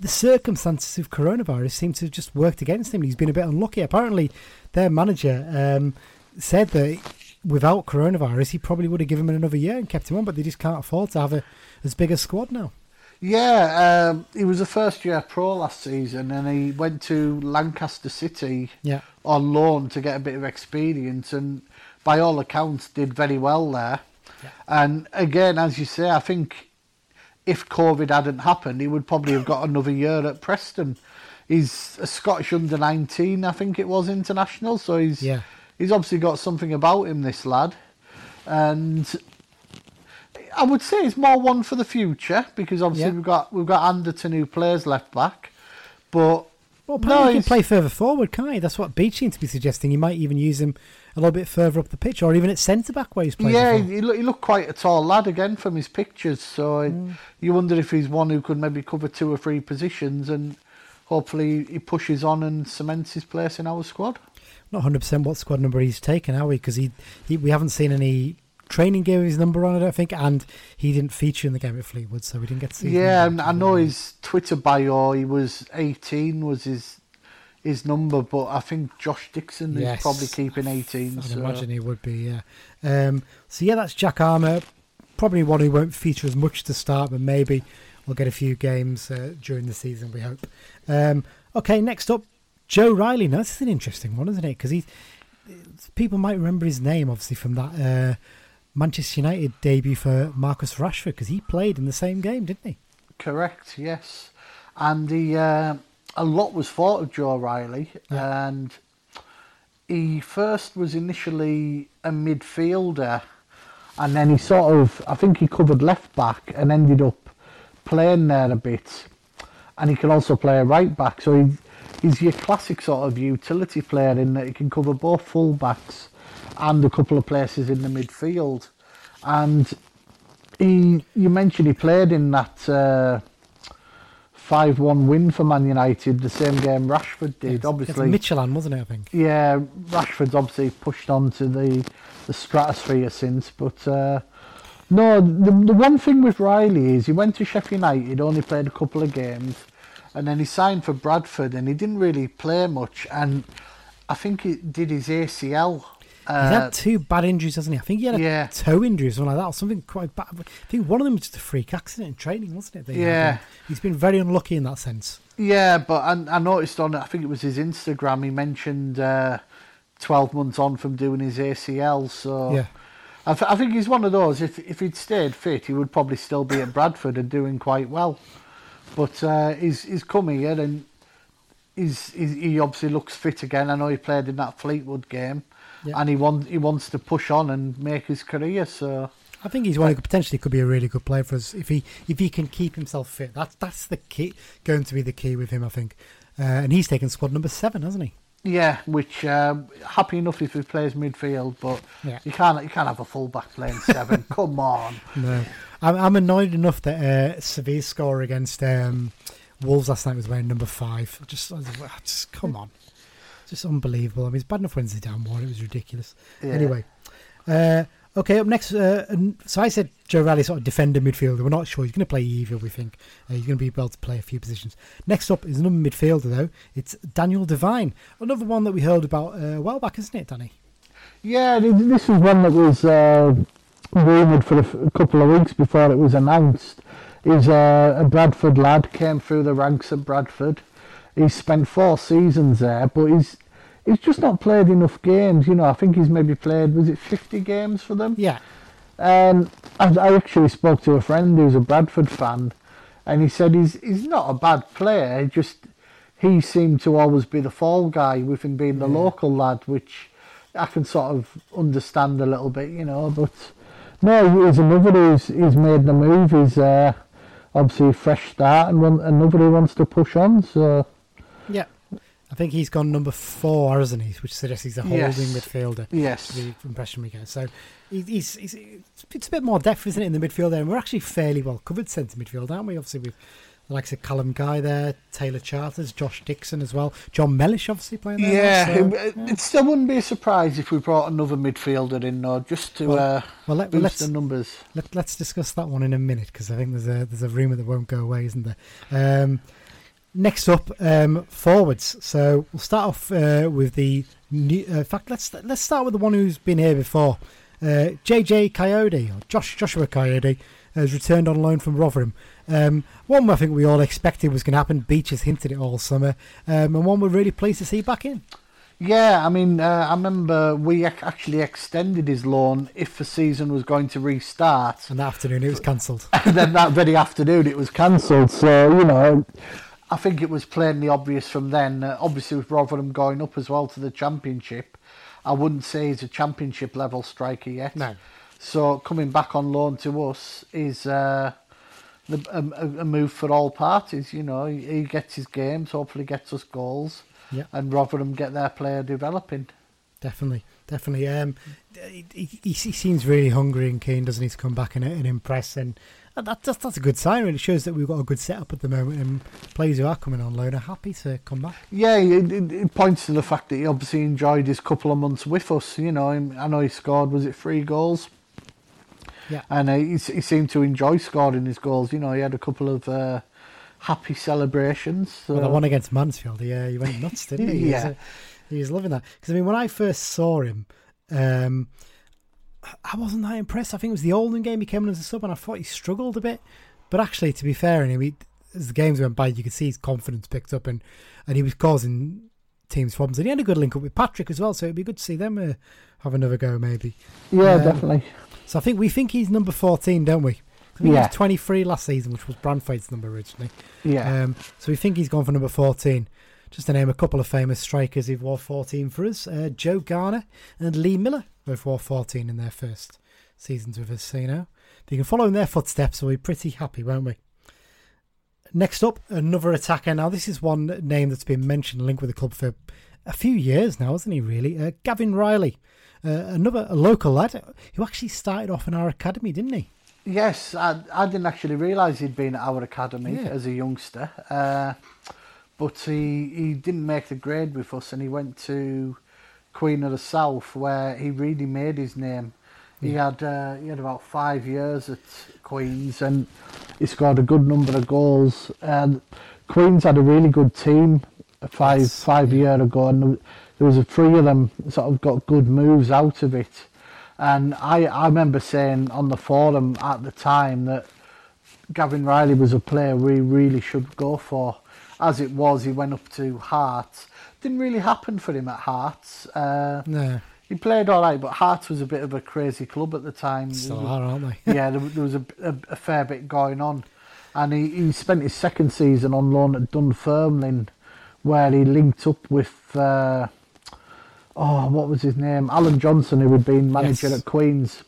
C: the circumstances of coronavirus seem to have just worked against him. He's been a bit unlucky. Apparently, their manager um, said that without coronavirus, he probably would have given him another year and kept him on, but they just can't afford to have a as big a squad now.
D: Yeah, um, he was a first-year pro last season, and he went to Lancaster City
C: Yeah.
D: on loan to get a bit of experience, and by all accounts, did very well there. And again, as you say, I think if COVID hadn't happened, he would probably have got another year at Preston. He's a Scottish under nineteen, I think it was international, so he's
C: Yeah.
D: he's obviously got something about him, this lad, and I would say it's more one for the future because obviously
C: Yeah.
D: we've got we've got Anderton who plays left back, but
C: Well,
D: no,
C: he can play further forward, can't he? That's what Beech seemed to be suggesting. He might even use him a little bit further up the pitch, or even at centre back where he's played.
D: Yeah, he, look, he looked quite a tall lad again from his pictures. So it-
C: Mm.
D: you wonder if he's one who could maybe cover two or three positions, and hopefully he pushes on and cements his place in our squad.
C: not 100% what squad number he's taken, are we? Because he, he, we haven't seen any training game with his number on, I don't think, and he didn't feature in the game at Fleetwood, so we didn't get to see.
D: Yeah, and I know his Twitter bio. He was 18 was his his number, but I think Josh Dixon
C: Yes.
D: is probably keeping 18.
C: I'd
D: so.
C: imagine he would be. Yeah. Um, so yeah, that's Jack Armer. Probably one who won't feature as much to start, but maybe we'll get a few games uh, during the season. We hope. Um, okay, next up, Joe Riley. Now this is an interesting one, isn't it? Because he, people might remember his name obviously from that uh, Manchester United debut for Marcus Rashford because he played in the same game, didn't he?
D: Correct, yes. And he, uh, a lot was thought of Joe Riley, and he first was initially a midfielder, and then he sort of, I think he covered left back and ended up playing there a bit, and he can also play right back. So he, he's your classic sort of utility player in that he can cover both full backs and a couple of places in the midfield, and he you mentioned he played in that uh, five one win for Man United, the same game Rashford did. Obviously.
C: It's Midtjylland, wasn't it? I think.
D: yeah, Rashford's obviously pushed on to the the stratosphere since, but uh, no, the the one thing with Riley is he went to Sheffield United, only played a couple of games, and then he signed for Bradford, and he didn't really play much, and I think he did his ACL.
C: He's
D: Uh,
C: had two bad injuries, hasn't he? I think he had a
D: yeah.
C: toe injury or something like that, or something quite bad. I think one of them was just a freak accident in training, wasn't it?
D: Yeah.
C: And He's been very unlucky in that sense.
D: Yeah, but I, I noticed on I think it was his Instagram he mentioned uh, twelve months on from doing his ACL. So
C: Yeah.
D: I, th- I think he's one of those. If if he'd stayed fit, he would probably still be at Bradford and doing quite well. But uh, he's he's come here and he's, he's he obviously looks fit again. I know he played in that Fleetwood game,
C: Yeah.
D: and he wants he wants to push on and make his career. So
C: I think he's one who could- potentially could be a really good player for us if he if he can keep himself fit. That's that's the key, going to be the key with him, I think. Uh, and he's taken squad number seven, hasn't he?
D: yeah, which um, happy enough if he plays midfield, but
C: Yeah.
D: you can't you can't have a fullback playing seven. *laughs* Come on.
C: No, I'm, I'm annoyed enough that uh, Sevilla's score against um, Wolves last night was wearing number five. Just, just come on, just unbelievable. I mean, it's bad enough Wednesday down one; it was ridiculous.
D: Yeah.
C: Anyway, uh, okay, up next. Uh, and- so I said Joe Riley sort of defender midfielder. We're not sure he's going to play either. We think uh, he's going to be able to play a few positions. Next up is another midfielder though. It's Daniel Devine, another one that we heard about uh, a while back, isn't it, Danny?
D: Yeah, this is one that was uh, rumoured for a, f- a couple of weeks before it was announced. He's uh, a Bradford lad, came through the ranks at Bradford. He's spent four seasons there, but he's he's just not played enough games. You know, I think he's maybe played was it fifty games for them.
C: Yeah,
D: Um, I, I actually spoke to a friend who's a Bradford fan, and he said he's he's not a bad player. Just he seemed to always be the fall guy with him being the local lad, which I can sort of understand a little bit, you know. But no, he's another who's he's made the move. He's uh, obviously a fresh start, and one, another who wants to push on. So
C: Yeah. Think he's gone number four, hasn't he? Which suggests he's a holding
D: Yes.
C: midfielder.
D: yes,
C: The impression we get. So he- he's, he's it's a bit more depth, isn't it, in the midfield there? And we're actually fairly well covered centre midfield, aren't we? Obviously, with the likes of Callum Guy there, Taylor Charters, Josh Dixon as well, Jon Mellish obviously playing there.
D: yeah.
C: so,
D: it, it still wouldn't be a surprise if we brought another midfielder in, though, just to
C: Well,
D: uh,
C: well, let, let's
D: the numbers.
C: let, let's discuss that one in a minute because I think there's a there's a rumor that won't go away, isn't there? Um, next up, um, forwards. So we'll start off uh, with the. New, uh, in fact, let's let's start with the one who's been here before. Uh, JJ Kayode or Josh Joshua Kayode has returned on loan from Rotherham. Um, one I think we all expected was going to happen. Beech has hinted it all summer, um, and one we're really pleased to see back in.
D: Yeah, I mean, uh, I remember we actually extended his loan if the season was going to restart.
C: And that afternoon it was cancelled. *laughs*
D: and then that very afternoon it was cancelled. So, you know, I think it was plainly obvious from then. Uh, obviously, with Rotherham going up as well to the Championship, I wouldn't say he's a Championship level striker yet.
C: No.
D: So, coming back on loan to us is uh, the, a, a- move for all parties. You know, he, he gets his games, hopefully gets us goals,
C: Yeah.
D: and Rotherham get their player developing.
C: Definitely, definitely. Um, he, he, he seems really hungry and keen, doesn't he, to come back and, and impress? And that, that's that's a good sign. Really, it shows that we've got a good setup at the moment, and players who are coming on loan are happy to come back.
D: Yeah, it, it, it points to the fact that he obviously enjoyed his couple of months with us. You know, I know he scored was it three goals,
C: Yeah,
D: and uh, he, he seemed to enjoy scoring his goals. You know, he had a couple of uh, happy celebrations. So.
C: well, the one against Mansfield, yeah, he went nuts, didn't he? *laughs* He was,
D: Yeah.
C: uh, he was loving that because I mean, when I first saw him, um, I wasn't that impressed. I think it was the Oldham game he came in as a sub, and I thought he struggled a bit. But actually, to be fair, in him, he, as the games went by, you could see his confidence picked up, and and he was causing teams problems. And he had a good link up with Patrick as well, so it'd be good to see them uh, have another go, maybe.
D: yeah,
C: um,
D: definitely.
C: So I think we think he's number fourteen, don't we? I he
D: Yeah.
C: was twenty three last season, which was Branthwaite's number originally.
D: Yeah,
C: Um, so we think he's gone for number 14. Just to name a couple of famous strikers who've wore 14 for us uh, Joe Garner and Lee Miller both wore 14 in their first seasons with us. So, you know, if you can follow in their footsteps, we'll be pretty happy, won't we? Next up, another attacker. Now, this is one name that's been mentioned, linked with the club for a few years now, isn't he, really? Uh, Gavin Reilly, uh, another a local lad who actually started off in our academy, didn't he?
D: yes. I, I didn't actually realise he'd been at our academy
C: Yeah.
D: as a youngster, uh, but he he didn't make the grade with us, and he went to Queen of the South, where he really made his name. He had uh, he had about five years at Queens, and he scored a good number of goals. And Queens had a really good team five
C: Yes.
D: five year ago, and there- there was a three of them sort of got good moves out of it. And I I remember saying on the forum at the time that Gavin Reilly was a player we really should go for. As it was, he went up to Hearts. Didn't really happen for him at Hearts. Uh,
C: No,
D: he played all right, but Hearts was a bit of a crazy club at the time.
C: still are, aren't they?
D: yeah, there, there was a, a, a fair bit going on. And he, he spent his second season on loan at Dunfermline, where he linked up with, uh, oh, what was his name? Allan Johnston, who had been manager
C: Yes.
D: at Queen's.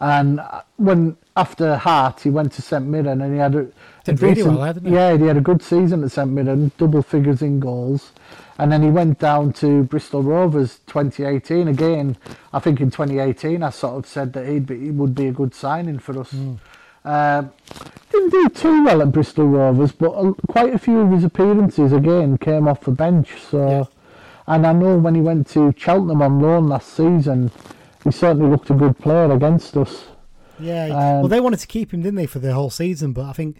D: And when after Hart, he went to St Mirren and he had a, a
C: Did really
D: decent-
C: well didn't he?
D: Yeah, he had a good season at St Mirren, double figures in goals. And then he went down to Bristol Rovers 2018 again. I think in 2018 I sort of said that he'd be, he would be a good signing for us. Um, didn't do too well at Bristol Rovers, but quite a few of his appearances again came off the bench. So,
C: Yeah.
D: and I know when he went to Cheltenham on loan last season, he certainly looked a good player against us.
C: Yeah,
D: Um,
C: well, they wanted to keep him, didn't they, for the whole season? But I think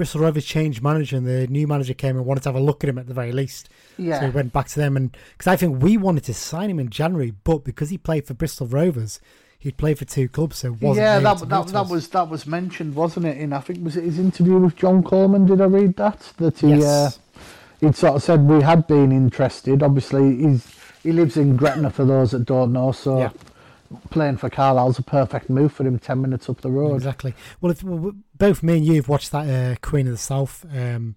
C: Bristol Rovers changed manager, and the new manager came and wanted to have a look at him at the very least.
D: Yeah.
C: So he went back to them, and because I think we wanted to sign him in January, but because he played for Bristol Rovers, he'd played for two clubs, so wasn't
D: yeah, that that, that was that was mentioned, wasn't it? In I think was it his interview with John Coleman? Did I read that? That he
C: Yes.
D: uh, he'd sort of said we had been interested. Obviously, he's he lives in Gretna for those that don't know. So
C: Yeah.
D: Playing for Carlisle's a perfect move for him. Ten minutes up the road.
C: Exactly. Well, if, well, both me and you have watched that uh, Queen of the South um,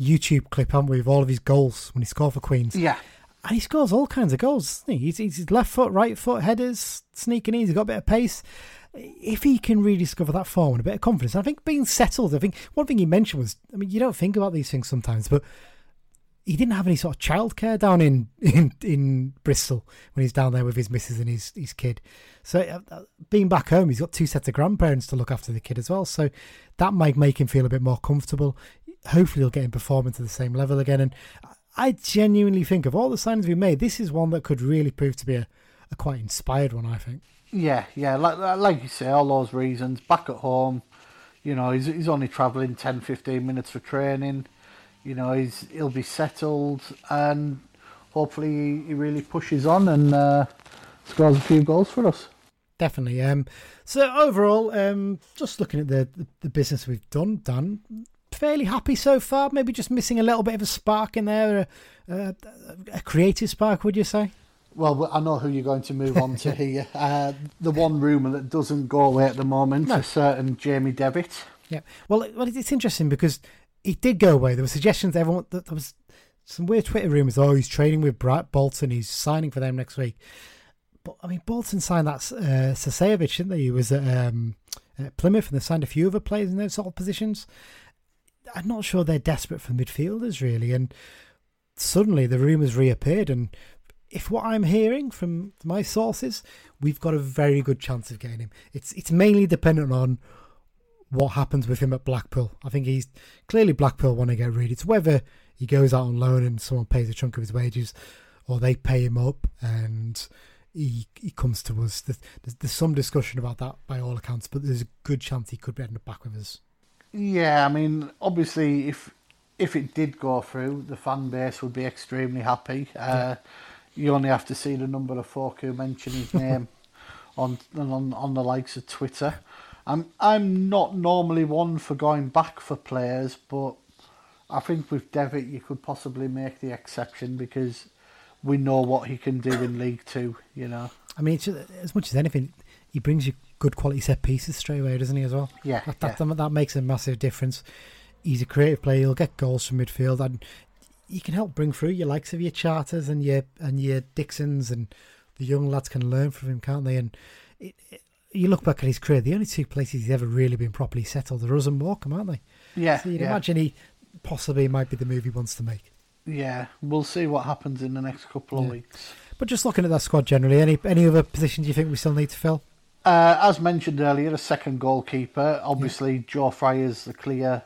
C: YouTube clip, haven't we, of all of his goals when he scored for Queens?
D: Yeah,
C: And he scores all kinds of goals. he? He's, he's left foot, right foot, headers, sneaking in. He's got a bit of pace. If he can rediscover that form and a bit of confidence, I think being settled. I think one thing he mentioned was, I mean, you don't think about these things sometimes, but he didn't have any sort of childcare down in, in in Bristol when he's down there with his missus and his his kid. So uh, uh, being back home, he's got two sets of grandparents to look after the kid as well. So that might make him feel a bit more comfortable. Hopefully, he'll get him performing to the same level again. And I genuinely think of all the signings we made, this is one that could really prove to be a, a quite inspired one. I think.
D: yeah, yeah. Like like you say, all those reasons. Back at home, you know, he's he's only travelling 10, 15 minutes for training. You know, he's he'll be settled and hopefully he, really pushes on and uh, scores a few goals for us.
C: Definitely. Um, so overall, um, just looking at the, the business we've done, Dan, fairly happy so far. Maybe just missing a little bit of a spark in there, a, a, a creative spark. Would you say?
D: Well, I know who you're going to move on to *laughs* here. Uh, the one rumour that doesn't go away at the moment, a certain Jamie Devitt.
C: Yeah. Well, well, it's interesting because he did go away. There were suggestions. Everyone that there was some weird Twitter rumors. Oh, he's training with Bright Bolton. He's signing for them next week. But I mean, Bolton signed that uh, Sarcevic, didn't they? He was at, um, at Plymouth, and they signed a few other players in those sort of positions. I'm not sure they're desperate for midfielders really, and suddenly the rumours reappeared. And if what I'm hearing from my sources, we've got a very good chance of getting him. It's it's mainly dependent on what happens with him at Blackpool. I think he's clearly Blackpool want to get rid. It's whether he goes out on loan and someone pays a chunk of his wages, or they pay him up and he he comes to us. There's, there's, some discussion about that by all accounts, but there's a good chance he could be ending up back with us.
D: Yeah, I mean, obviously, if if it did go through, the fan base would be extremely happy. Uh, You only have to see the number of folk who mention his *laughs* name on on on the likes of Twitter. I'm I'm not normally one for going back for players, but I think with Devitt you could possibly make the exception because we know what he can do in League Two. You know.
C: I mean, as much as anything, he brings you good quality set pieces straight away, doesn't he? As well.
D: Yeah,
C: That that,
D: yeah.
C: that makes a massive difference. He's a creative player. He'll get goals from midfield, and he can help bring through your likes of your Charters and your and your Dixons, and the young lads can learn from him, can't they? And it, it, you look back at his career, the only two places he's ever really been properly settled are us and Morecambe, aren't they?
D: Yeah,
C: So you'd
D: yeah.
C: imagine he possibly might be the move he wants to make.
D: Yeah, we'll see what happens in the next couple of
C: Yeah.
D: weeks.
C: But just looking at that squad generally, any any other positions you think we still need to fill?
D: Uh, as mentioned earlier, a second goalkeeper. Obviously, Joe Fryer's the clear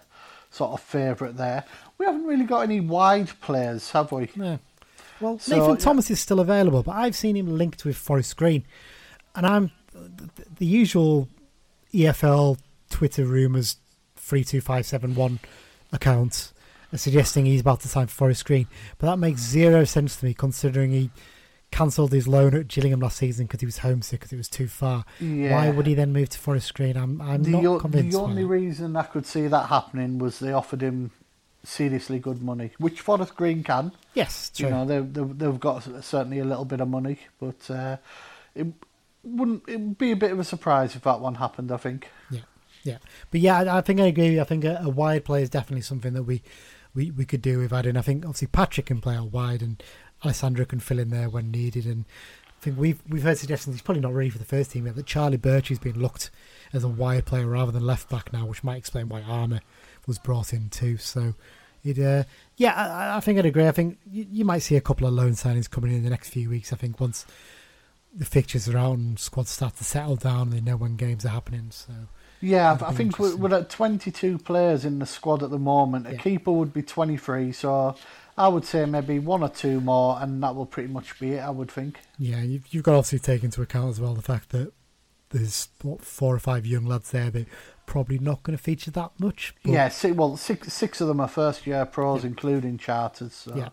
D: sort of favourite there. We haven't really got any wide players, have we?
C: No. Well,
D: So,
C: Nathan
D: yeah.
C: Thomas is still available, but I've seen him linked with Forest Green, and I'm the, the usual EFL Twitter rumours three two five seven one account are suggesting he's about to sign for Forest Green, but that makes zero sense to me considering he cancelled his loan at Gillingham last season because he was homesick because it was too far.
D: Yeah.
C: Why would he then move to Forest Green? I'm I'm
D: The,
C: not
D: o-
C: convinced.
D: the only reason I could see that happening was they offered him seriously good money, which Forest Green can.
C: yes, true.
D: You know, they, they, they've got certainly a little bit of money, but uh, it wouldn't. It would be a bit of a surprise if that one happened. I think.
C: Yeah, yeah, but yeah, I, I think I agree. I think a, a wide play is definitely something that we, we, we could do with adding. I think obviously Patrick can play out wide and Alessandra can fill in there when needed. And I think we've we've heard suggestions he's probably not ready for the first team yet. That Charlie Birchie's been looked as a wide player rather than left back now, which might explain why Armer was brought in too. So. It, uh, yeah, I, I think I'd agree. I think you, you might see a couple of loan signings coming in the next few weeks. I think once the fixtures are out and squads start to settle down, they know when games are happening. So
D: Yeah, I think we're, we're at 22 players in the squad at the moment. A
C: Yeah.
D: keeper would be 23, so I would say maybe one or two more, and that will pretty much be it. I would think.
C: Yeah, you've, you've got to obviously take into account as well the fact that there's what four or five young lads there that probably not going to feature that much. But,
D: yeah, well, six six of them are first year pros, including charters. So.
C: yeah, yeah.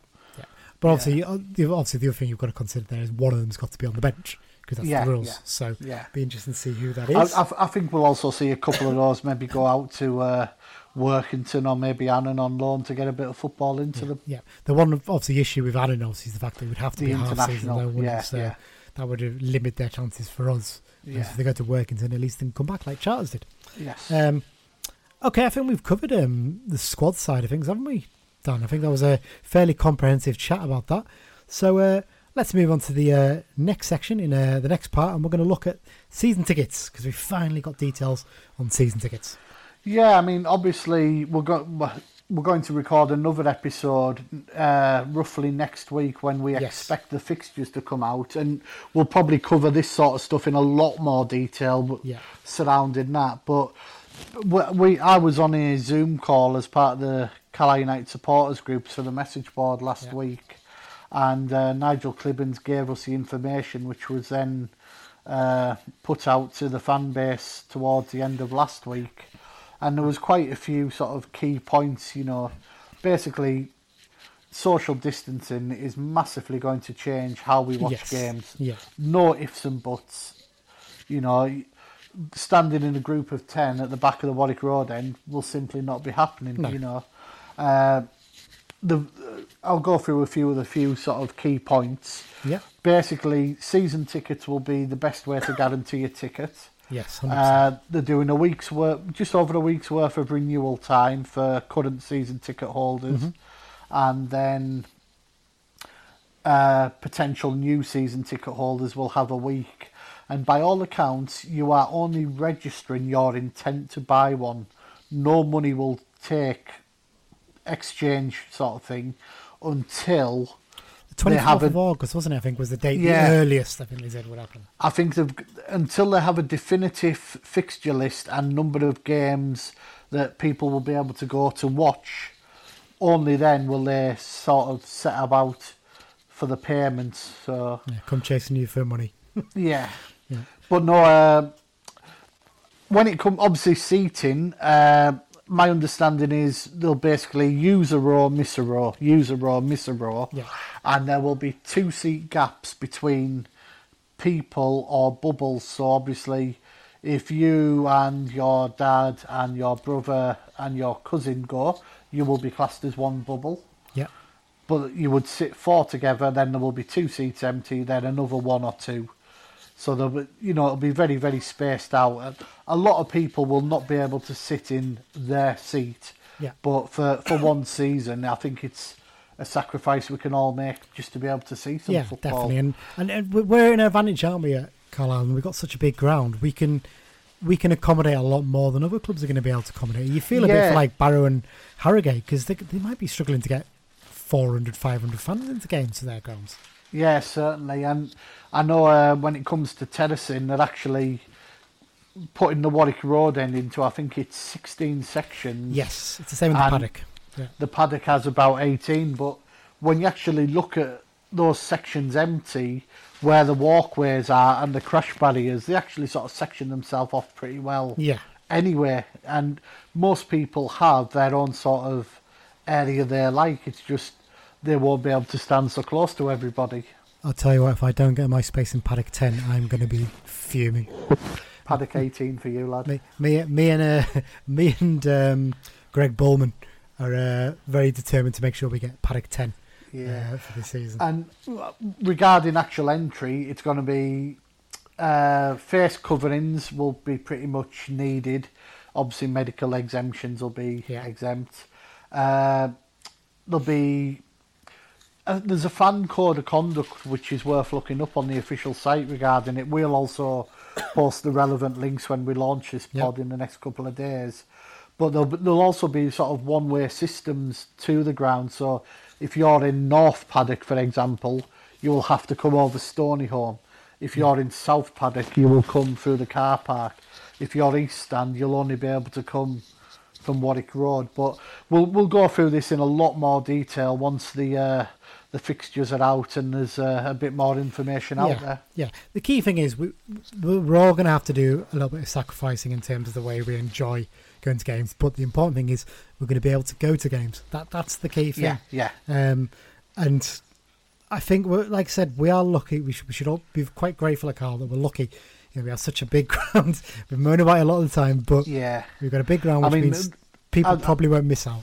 C: But obviously, uh, the, obviously, the other thing you've got to consider there is one of them's got to be on the bench because that's
D: Yeah,
C: the rules.
D: yeah,
C: So,
D: yeah.
C: be interesting to see who that is.
D: I. I, I think we'll also see a couple of those maybe go out to uh, Workington or maybe Annan on loan to get a bit of football into them.
C: yeah, the one obviously issue with Aaron obviously is the fact that it would have to
D: The
C: be half season
D: international,
C: loan, wouldn't
D: yeah?
C: So
D: yeah.
C: that would have limit their chances for us.
D: Yeah.
C: If they go to Workington, at least and come back like Charters did.
D: Yes.
C: Um, okay, I think we've covered um, the squad side of things, haven't we, Dan? I think that was a fairly comprehensive chat about that. So uh, let's move on to the uh, next section in uh, the next part, and we're going to look at season tickets because we finally got details on season tickets.
D: Yeah, I mean, obviously we're going we're going to record another episode uh, roughly next week when we
C: Yes.
D: expect the fixtures to come out, and we'll probably cover this sort of stuff in a lot more detail
C: Yeah.
D: surrounding that. But we, I was on a Zoom call as part of the Carlisle United supporters groups for the message board last
C: Yeah.
D: week, and uh, Nigel Clibbens gave us the information, which was then uh, put out to the fan base towards the end of last week. And there was quite a few sort of key points, you know. Basically, social distancing is massively going to change how we watch
C: Yes.
D: games.
C: Yeah.
D: No ifs and buts. You know, standing in a group of 10 at the back of the Warwick Road end will simply not be happening,
C: No.
D: you know. Uh, the I'll go through a few of the few sort of key points.
C: Yeah.
D: Basically, season tickets will be the best way to guarantee a ticket.
C: Yes, 100%.
D: Uh, they're doing a week's worth, just over a week's worth of renewal time for current season ticket holders, and then uh, potential new season ticket holders will have a week. And by all accounts, you are only registering your intent to buy one. No money will take exchange sort of thing until
C: the 24th
D: haven't-
C: of August, wasn't it? I think was the date,
D: Yeah.
C: the earliest I think they said would happen.
D: I think they've until they have a definitive fixture list and number of games that people will be able to go to watch. Only then will they sort of set about for the payments. So
C: Yeah, come chasing you for money. *laughs*
D: yeah,
C: Yeah.
D: but no. Uh, when it comes, obviously seating. Uh, my understanding is they'll basically use a row, miss a row, use a row, miss a row,
C: Yeah.
D: and there will be two seat gaps between people or bubbles. So obviously, if you and your dad and your brother and your cousin go, you will be classed as one bubble.
C: Yeah.
D: But you would sit four together, then there will be two seats empty, then another one or two. So be, you know, it'll be very, very spaced out. A lot of people will not be able to sit in their seat.
C: Yeah.
D: But for, for *coughs* one season, I think it's a sacrifice we can all make just to be able to see some
C: yeah,
D: football.
C: definitely. And, and and we- we're in an advantage, aren't we, at Carlisle? And we've got such a big ground. We can we can accommodate a lot more than other clubs are going to be able to accommodate. You feel a bit
D: Yeah.
C: for like Barrow and Harrogate because they, they might be struggling to get 400, 500 fans into games to their grounds.
D: Yeah, certainly. And I know uh, when it comes to terracing, they're actually putting the Warwick Road end into, I think it's 16 sections.
C: Yes, it's the same in the paddock. Yeah.
D: The paddock has about 18, but when you actually look at those sections empty, where the walkways are and the crash barriers, they actually sort of section themselves off pretty well.
C: Yeah.
D: Anyway, and most people have their own sort of area they like. It's just they won't be able to stand so close to everybody.
C: I'll tell you what, if I don't get my space in paddock 10, I'm going to be fuming. *laughs*
D: Paddock 18 for you, lad.
C: Me, me, me and uh, *laughs* me and um, Greg Bullman are uh, very determined to make sure we get paddock 10
D: Yeah.
C: uh, for the season.
D: And regarding actual entry, it's going to be uh, face coverings will be pretty much needed. Obviously, medical exemptions will be
C: Yeah.
D: exempt. Uh, there'll be uh, there's a fan code of conduct which is worth looking up on the official site regarding it. We'll also *coughs* post the relevant links when we launch this
C: Yep.
D: pod in the next couple of days. But there'll, there'll also be sort of one-way systems to the ground. So if you're in North Paddock, for example, you will have to come over Stonyholm. If you're in South Paddock, you will come through the car park. If you're East Stand, you'll only be able to come from Warwick Road. But we'll we'll go through this in a lot more detail once the uh, the fixtures are out and there's uh, a bit more information out
C: yeah,
D: there.
C: yeah. The key thing is we we're all going to have to do a little bit of sacrificing in terms of the way we enjoy going to games. But the important thing is we're going to be able to go to games. That that's the key thing.
D: Yeah, yeah.
C: Um, and I think, we're, like I said, we are lucky. We should, we should all be quite grateful at Carl that we're lucky. You know, we have such a big *laughs* ground. We moan about it a lot of the time, but
D: Yeah.
C: we've got a big ground,
D: I
C: which
D: mean,
C: means people
D: I-
C: probably won't miss out.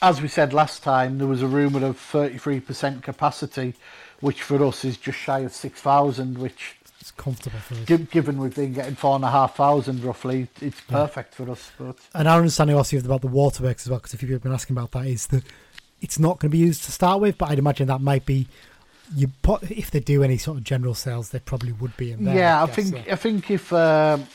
D: As we said last time, there was a rumour of 33% capacity, which for us is just shy of 6,000, which
C: it's comfortable for us.
D: Gi- Given we've been getting four and a half thousand roughly, it's perfect for us. But
C: And our understanding also about the waterworks as well, because a few people have been asking about that, is that it's not going to be used to start with, but I'd imagine that might be. You put, if they do any sort of general sales, they probably would be in there.
D: yeah, I
C: guess,
D: think
C: so.
D: I think if um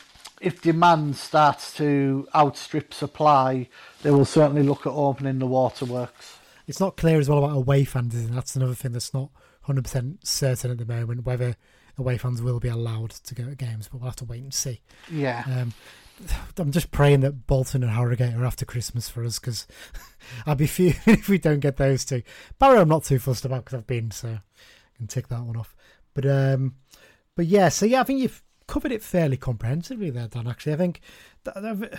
D: if demand starts to outstrip supply, they will certainly look at opening the waterworks.
C: It's not clear as well about away fans, and that's another thing that's not 100% certain at the moment whether away fans will be allowed to go to games, but we'll have to wait and see.
D: Yeah.
C: Um, I'm just praying that Bolton and Harrogate are after Christmas for us because *laughs* I'd be fuming *laughs* if we don't get those two. Barrow, I'm not too fussed about because I've been, so I can tick that one off. But um, but yeah, so yeah, I think you've covered it fairly comprehensively there, Dan. Actually, I think th- th-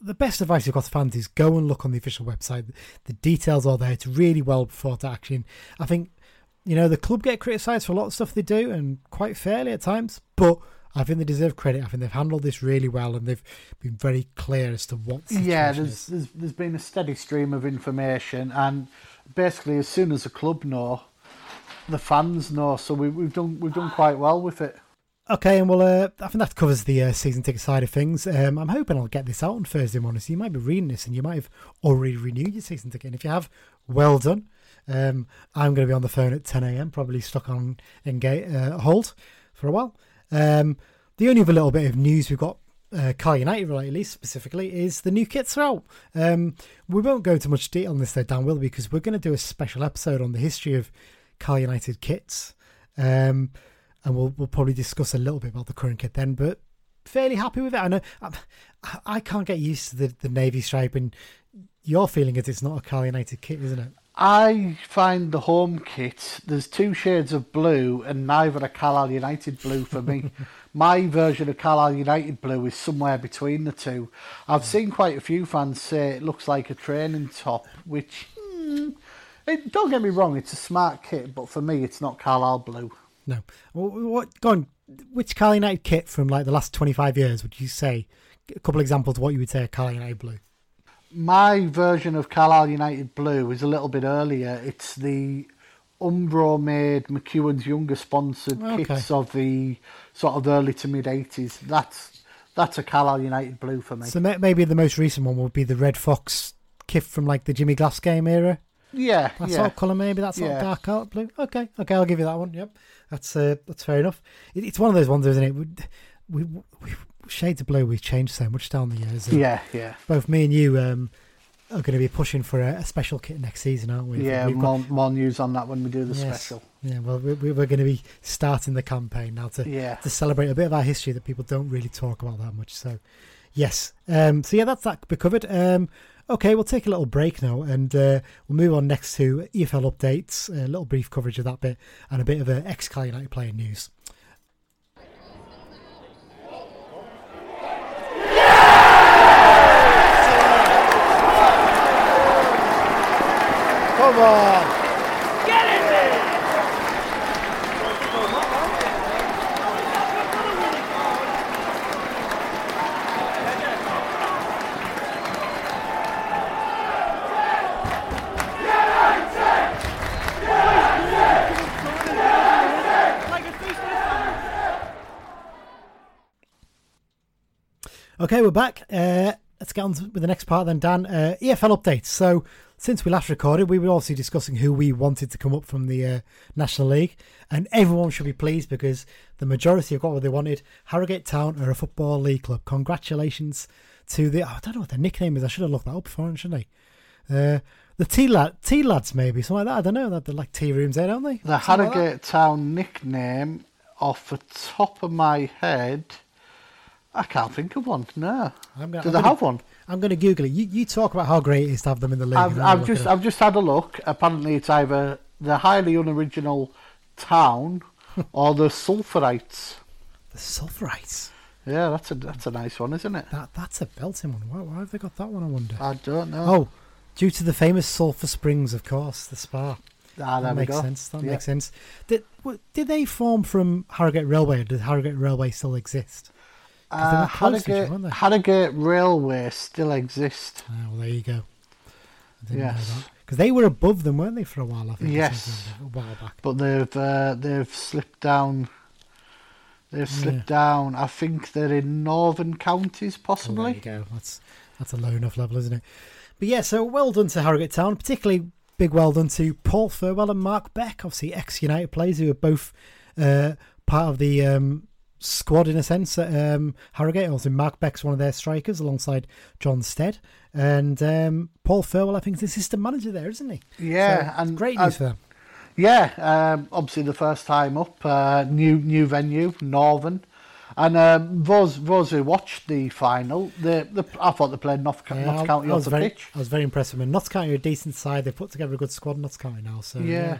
C: the best advice you've got to fans is go and look on the official website. The details are there. It's really well thought out. Actually, I think you know the club get criticised for a lot of stuff they do, and quite fairly at times. But I think they deserve credit. I think they've handled this really well, and they've been very clear as to what.
D: Yeah, there's, there's there's been a steady stream of information, and basically as soon as the club know, the fans know. So we, we've done we've done quite well with it.
C: Okay, and well, uh, I think that covers the uh, season ticket side of things. Um, I'm hoping I'll get this out on Thursday morning, so you might be reading this and you might have already renewed your season ticket. And if you have, well done. Um, I'm going to be on the phone at 10 a.m., probably stuck on engage, uh, hold for a while. Um, the only other little bit of news we've got, uh, Car United related specifically, is the new kits are out. Um, we won't go into much detail on this, though, Dan will, we? because we're going to do a special episode on the history of Car United kits. And we'll we'll probably discuss a little bit about the current kit then. But fairly happy with it. I know I, I can't get used to the, the navy stripe, and your feeling is it's not a Car United kit, isn't it?
D: I find the home kit. There's two shades of blue, and neither are Carlisle United blue for me. *laughs* My version of Carlisle United blue is somewhere between the two. I've seen quite a few fans say it looks like a training top, which hmm, it, don't get me wrong, it's a smart kit, but for me, it's not Carlisle blue.
C: No. What, what go on? Which Car United kit from like the last twenty five years would you say? A couple examples of what you would say a Car United blue.
D: My version of Carlisle United Blue is a little bit earlier. It's the Umbro made McEwen's Younger sponsored
C: Okay.
D: kits of the sort of early to mid 80s. That's that's a Carlisle United Blue for me.
C: So maybe the most recent one would be the Red Fox kit from like the Jimmy Glass game era.
D: yeah,
C: That
D: yeah.
C: sort of colour, maybe that sort
D: Yeah.
C: of dark out blue. Okay, okay, I'll give you that one. Yep, that's uh, that's fair enough. It, it's one of those ones, isn't it? We, we, we shades of blue. We've changed so much down the years.
D: Yeah, yeah.
C: both me and you um, are going to be pushing for a, a special kit next season, aren't we?
D: Yeah,
C: We've got-
D: more, more news on that when we do the
C: Yes.
D: special.
C: yeah. Well, we, we- we're going to be starting the campaign now to
D: Yeah.
C: to celebrate a bit of our history that people don't really talk about that much. So, yes. Um, so yeah, that's that be covered. Um, okay, we'll take a little break now, and uh, we'll move on next to EFL updates, a little brief coverage of that bit, and a bit of a ex Cal United player news.
D: Come on!
C: Okay, we're back. Uh, let's get on with the next part then, Dan. Uh, EFL updates. So, since we last recorded, we were obviously discussing who we wanted to come up from the uh, National League, and everyone should be pleased because the majority have got what they wanted. Harrogate Town are a football league club. Congratulations to the. Oh, I don't know what their nickname is. I should have looked that up before, shouldn't I? Uh, the T lad, lads, maybe something like that. I don't know. They're like tea rooms there, don't they?
D: The
C: Something like.
D: Harrogate Town nickname, off the top of my head, I can't think of one. No.
C: I'm gonna-
D: Do
C: I'm
D: they
C: gonna-
D: have one?
C: I'm going to Google it. You, you talk about how great it is to have them in the league.
D: I've, I've just. I've just had a look. Apparently, it's either the highly unoriginal town *laughs* or the sulphurites.
C: the Sulphurites.
D: Yeah, that's a that's a nice one, isn't it?
C: That that's a belting one. Why, why have they got that one? I wonder.
D: I don't know.
C: oh, due to the famous sulphur springs, of course, the spa.
D: ah, there
C: that makes
D: go.
C: sense. That
D: Yeah.
C: makes sense. Did did they form from Harrogate Railway? Or did Harrogate Railway still exist?
D: Uh,
C: were close to each
D: Harrogate. Harrogate Railway still exists.
C: Ah, well, there you go.
D: Yes.
C: because they were above them, weren't they, for a while? I think.
D: Yes.
C: a while back.
D: But they've uh, they've slipped down They've slipped down. I think they're in northern counties, possibly.
C: there you go. That's that's a low enough level, isn't it? But yeah, so well done to Harrogate Town, particularly big well done to Paul Thirlwell and Mark Beck, obviously ex United players who are both uh, part of the um, squad in a sense at um, Harrogate. Also, Mark Beck's one of their strikers alongside Jon Stead, and um, Paul Thirlwell, I think, is the assistant manager there, isn't he?
D: Yeah,
C: So,
D: and
C: great
D: uh,
C: news for them.
D: Yeah, um, obviously the first time up, uh, new new venue, Northern, and um, those those who watched the final, the, the I thought they played Notts,
C: Yeah,
D: Notts County off the
C: very,
D: pitch.
C: I was very impressed with them. Notts County are a decent side. They've put together a good squad. Notts County now, so
D: Yeah.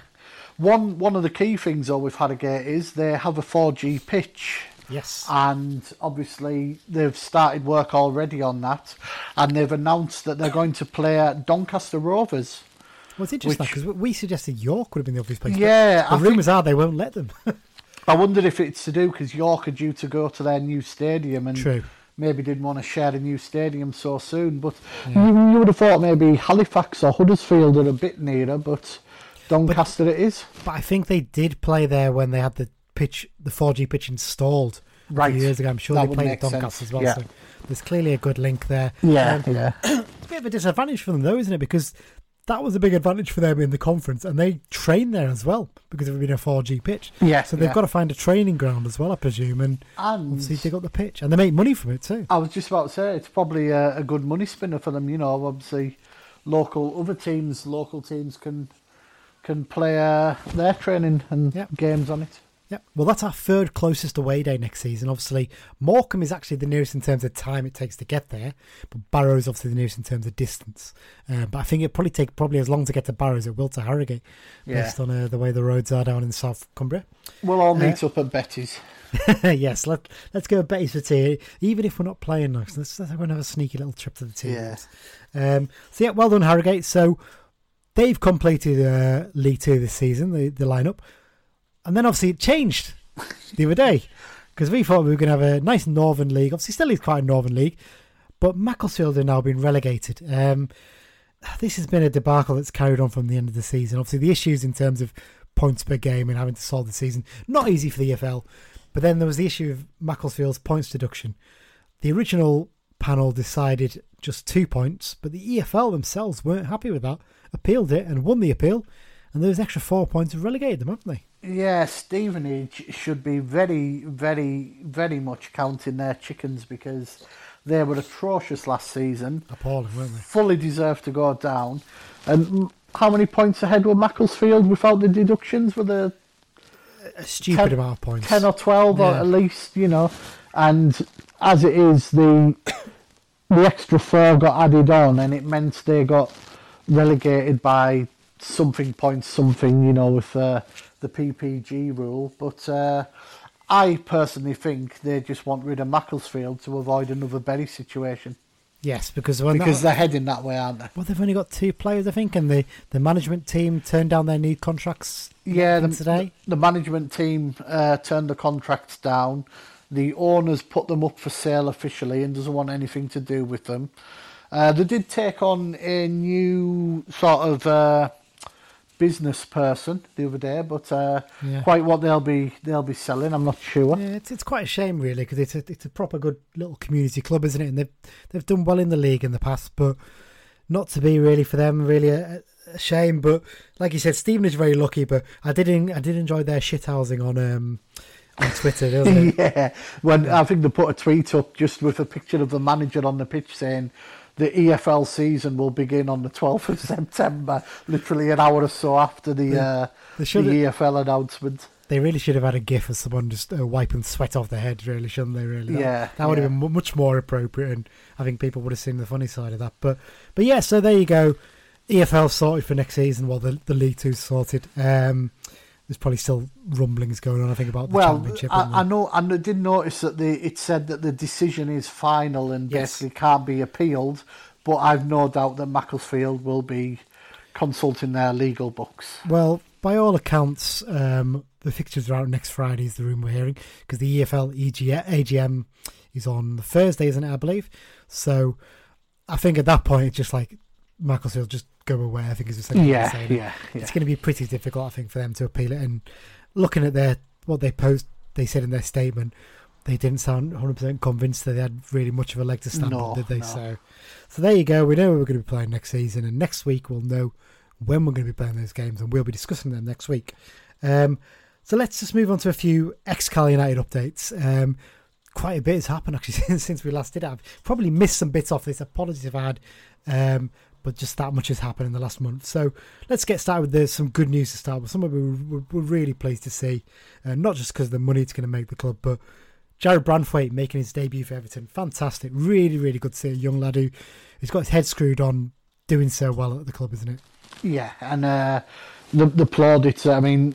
D: One one of the key things though with Harrogate is they have a 4G pitch.
C: Yes.
D: And obviously they've started work already on that, and they've announced that they're going to play at Doncaster Rovers.
C: Well, it's interesting because we suggested York would have been the obvious place.
D: Yeah,
C: the
D: I
C: rumours are they won't let them. *laughs*
D: I wondered if it's to do because York are due to go to their new stadium and
C: True.
D: maybe didn't want to share a new stadium so soon. But you, you would have thought maybe Halifax or Huddersfield are a bit nearer, but Doncaster it is.
C: But I think they did play there when they had the pitch, the 4G pitch installed a
D: Right.
C: few years ago. I'm sure
D: That
C: they played at Doncaster
D: sense.
C: as well.
D: Yeah.
C: So there's clearly a good link there.
D: Yeah,
C: Um,
D: yeah. *clears throat*
C: it's a bit of a disadvantage for them though, isn't it? Because that was a big advantage for them in the conference, and they train there as well because it would been a 4G pitch.
D: Yeah,
C: So they've
D: yeah.
C: got to find a training ground as well, I presume, and
D: And
C: obviously dig up the pitch, and they make money from it too.
D: I was just about to say it's probably a, a good money spinner for them. You know, obviously, local other teams, local teams can can play uh, their training and
C: Yep.
D: games on it.
C: Yeah, well, that's our third closest away day next season. Obviously, Morecambe is actually the nearest in terms of time it takes to get there, but Barrow is obviously the nearest in terms of distance. Uh, but I think it probably take probably as long to get to Barrow as it will to Harrogate,
D: Yeah.
C: based on uh, the way the roads are down in South Cumbria.
D: We'll all meet up at Betty's. *laughs*
C: yes, let let's go Betty's for tea. Even if we're not playing next, let's, let's go and have a sneaky little trip to the tea.
D: Yeah.
C: Um, so yeah, well done Harrogate. So they've completed uh, League Two this season, the the lineup, and then obviously it changed the other day because we thought we were going to have a nice Northern League. Obviously, still is quite a Northern League, but Macclesfield are now been relegated. Um, this has been a debacle that's carried on from the end of the season. Obviously, the issues in terms of points per game and having to solve the season not easy for the EFL. But then there was the issue of Macclesfield's points deduction. The original panel decided just two points, but the EFL themselves weren't happy with that, appealed it and won the appeal, and those extra four points have relegated them, haven't they?
D: Yeah, Stevenage should be very, very, very much counting their chickens because they were atrocious last season.
C: Appalling, weren't they?
D: Fully deserved to go down. And how many points ahead were Macclesfield without the deductions? Were the
C: A stupid
D: Ten-
C: amount of points.
D: 10 or 12 or at least, you know? And as it is, the *coughs* the extra four got added on and it meant they got relegated by something points something, you know, with uh, the PPG rule. But uh, I personally think they just want rid of Macclesfield to avoid another Bury situation
C: Yes, because
D: because
C: that,
D: they're heading that way, aren't they?
C: well, they've only got two players, I think, and the, the management team turned down their new contracts.
D: Yeah, the,
C: today.
D: the management team uh, turned the contracts down. The owners put them up for sale officially and doesn't want anything to do with them. Uh, they did take on a new sort of uh, business person the other day, but uh,
C: Yeah.
D: quite what they'll be they'll be selling, I'm not sure.
C: Yeah, it's it's quite a shame really because it's a it's a proper good little community club, isn't it? And they've they've done well in the league in the past, but not to be really for them. Really a, a shame. But like you said, Stephen is very lucky. But I did en- I did enjoy their shithousing on um on Twitter, *laughs* doesn't it?
D: yeah, when I think they put a tweet up just with a picture of the manager on the pitch saying the EFL season will begin on the 12th of *laughs* September, literally an hour or so after the uh,
C: they
D: the EFL announcement.
C: They really should have had a gif of someone just uh, wiping sweat off their head, really, shouldn't they? Really, that,
D: Yeah,
C: that would
D: yeah.
C: have been mu- much more appropriate, and I think people would have seen the funny side of that. But, but yeah, so there you go. EFL sorted for next season, while the the League Two sorted. Um, there's probably still rumblings going on. I think about the
D: Well,
C: championship.
D: I, I know, I know- did notice that the it said that the decision is final and
C: Yes.
D: basically can't be appealed. But I've no doubt that Macclesfield will be consulting their legal books.
C: Well, by all accounts, um, the fixtures are out next Friday, is the room we're hearing, because the EFL EG, AGM is on the Thursday, isn't it, I believe? So I think at that point, it's just like Macclesfield just go away, I think is essentially what they're saying.
D: yeah,
C: It's going to be pretty difficult, I think, for them to appeal it. And looking at their what they post they said in their statement they didn't sound 100% convinced that they had really much of a leg to stand
D: No,
C: on, did they?
D: no.
C: So, so there you go. We know we're going to be playing next season, and next week we'll know when we're going to be playing those games, and we'll be discussing them next week. Um, so let's just move on to a few ex-Cal United updates. Um, quite a bit has happened actually since, *laughs* since we last did. it. I've probably missed some bits off this. Apologies if I had, um, but just that much has happened in the last month. So let's get started with the, some good news to start with. Something we were, we're really pleased to see, uh, not just because of the money it's going to make the club, but Jarrad Branthwaite making his debut for Everton. Fantastic. Really, really good to see a young lad who, who's got his head screwed on doing so well at the club, isn't it?
D: Yeah, and uh, the the plaudits. I mean,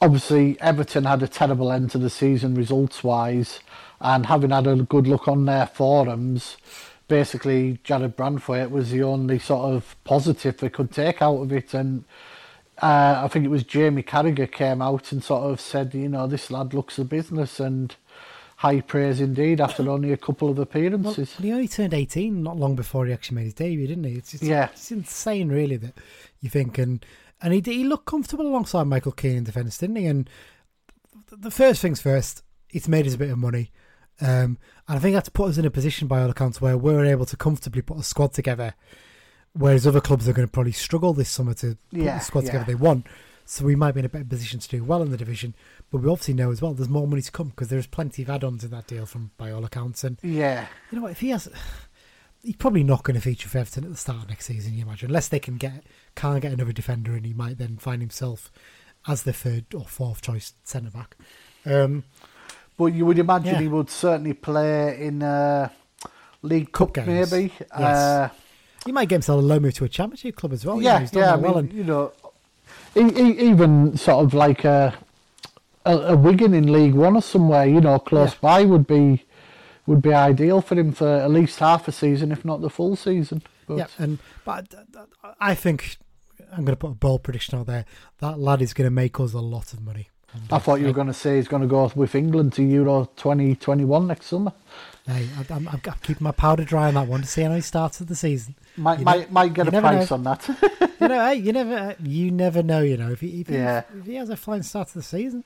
D: obviously Everton had a terrible end to the season results wise, and having had a good look on their forums, basically Jarrad Branthwaite was the only sort of positive they could take out of it, and. Uh, I think it was Jamie Carragher came out and sort of said, you know, this lad looks a business and high praise indeed after only a couple of
C: Well,
D: appearances.
C: he only turned 18 not long before he actually made his debut, didn't he? It's, it's,
D: Yeah.
C: it's insane, really, that you think. And and he, he looked comfortable alongside Michael Keane in defence, didn't he? And the first things first, it's made us a bit of money. Um, and I think that's put us in a position, by all accounts, where we're able to comfortably put a squad together, whereas other clubs are going to probably struggle this summer to put
D: Yeah,
C: the squad
D: yeah.
C: together they want. So we might be in a better position to do well in the division. But we obviously know as well there's more money to come because there's plenty of add-ons in that deal from by all accounts. And
D: Yeah,
C: you know what? If he has, he's probably not going to feature for Everton at the start of next season. You imagine, unless they can get can't get another defender, and he might then find himself as the third or fourth choice centre back. Um,
D: But you would imagine
C: Yeah.
D: he would certainly play in uh, League
C: Cup
D: Cup,
C: games.
D: maybe.
C: Yes.
D: Uh,
C: he might get himself a low move to a championship club as well. you know,
D: yeah,
C: he's done
D: yeah. I mean,
C: well, and
D: you know, even sort of like a, a a Wigan in League One or somewhere, you know, close
C: Yeah.
D: by would be would be ideal for him for at least half a season, if not the full season. But
C: yeah, and but I think I'm going to put a bold prediction out there. That lad is going to make us a lot of money. And,
D: I thought you were going to say he's going to go with England to Euro 2021 next summer.
C: Hey, I, I'm, I'm keeping my powder dry on that one to see how he starts the season.
D: Might
C: You
D: might might get a price
C: know.
D: on that. *laughs*
C: you know, hey, you never, you never know. You know, if he, if he,
D: Yeah.
C: if he has a flying start to the season,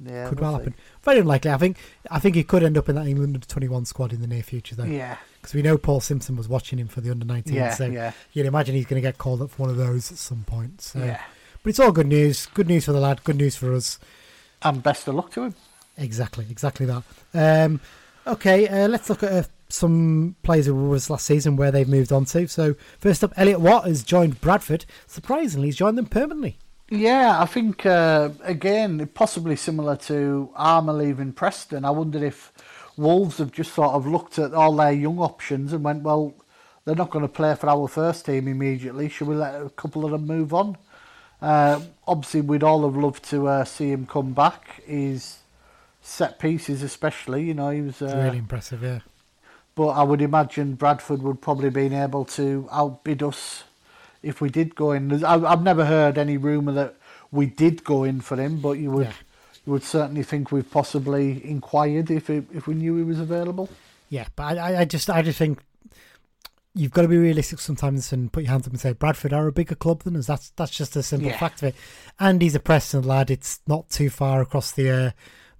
D: yeah,
C: could
D: we'll
C: well
D: see.
C: happen. Very unlikely. I think, I think he could end up in that England under 21 squad in the near future, though,
D: Yeah,
C: because we know Paul Simpson was watching him for the under 19.
D: yeah,
C: so
D: yeah,
C: you'd imagine he's going to get called up for one of those at some point. So.
D: yeah.
C: But it's all good news. Good news for the lad. Good news for us.
D: And best of luck to him.
C: Exactly, exactly that. Um, okay, uh, let's look at uh, some players who were with us last season where they've moved on to. So first up, Elliot Watt has joined Bradford. Surprisingly, he's joined them permanently.
D: Yeah, I think uh, again possibly similar to Armer leaving Preston. I wonder if Wolves have just sort of looked at all their young options and went, well, they're not going to play for our first team immediately. Should we let a couple of them move on? Uh, obviously, we'd all have loved to uh, see him come back. His set pieces, especially, you know, he was. Uh,
C: really impressive, yeah.
D: but I would imagine Bradford would probably been able to outbid us if we did go in. I- I've never heard any rumour that we did go in for him, but you would
C: Yeah.
D: you would certainly think we've possibly inquired if it, if we knew he was available.
C: Yeah, but I- I just, I just think you've got to be realistic sometimes and put your hands up and say Bradford are a bigger club than us. That's that's just a simple
D: Yeah.
C: fact of it. And he's a Preston lad. It's not too far across the uh,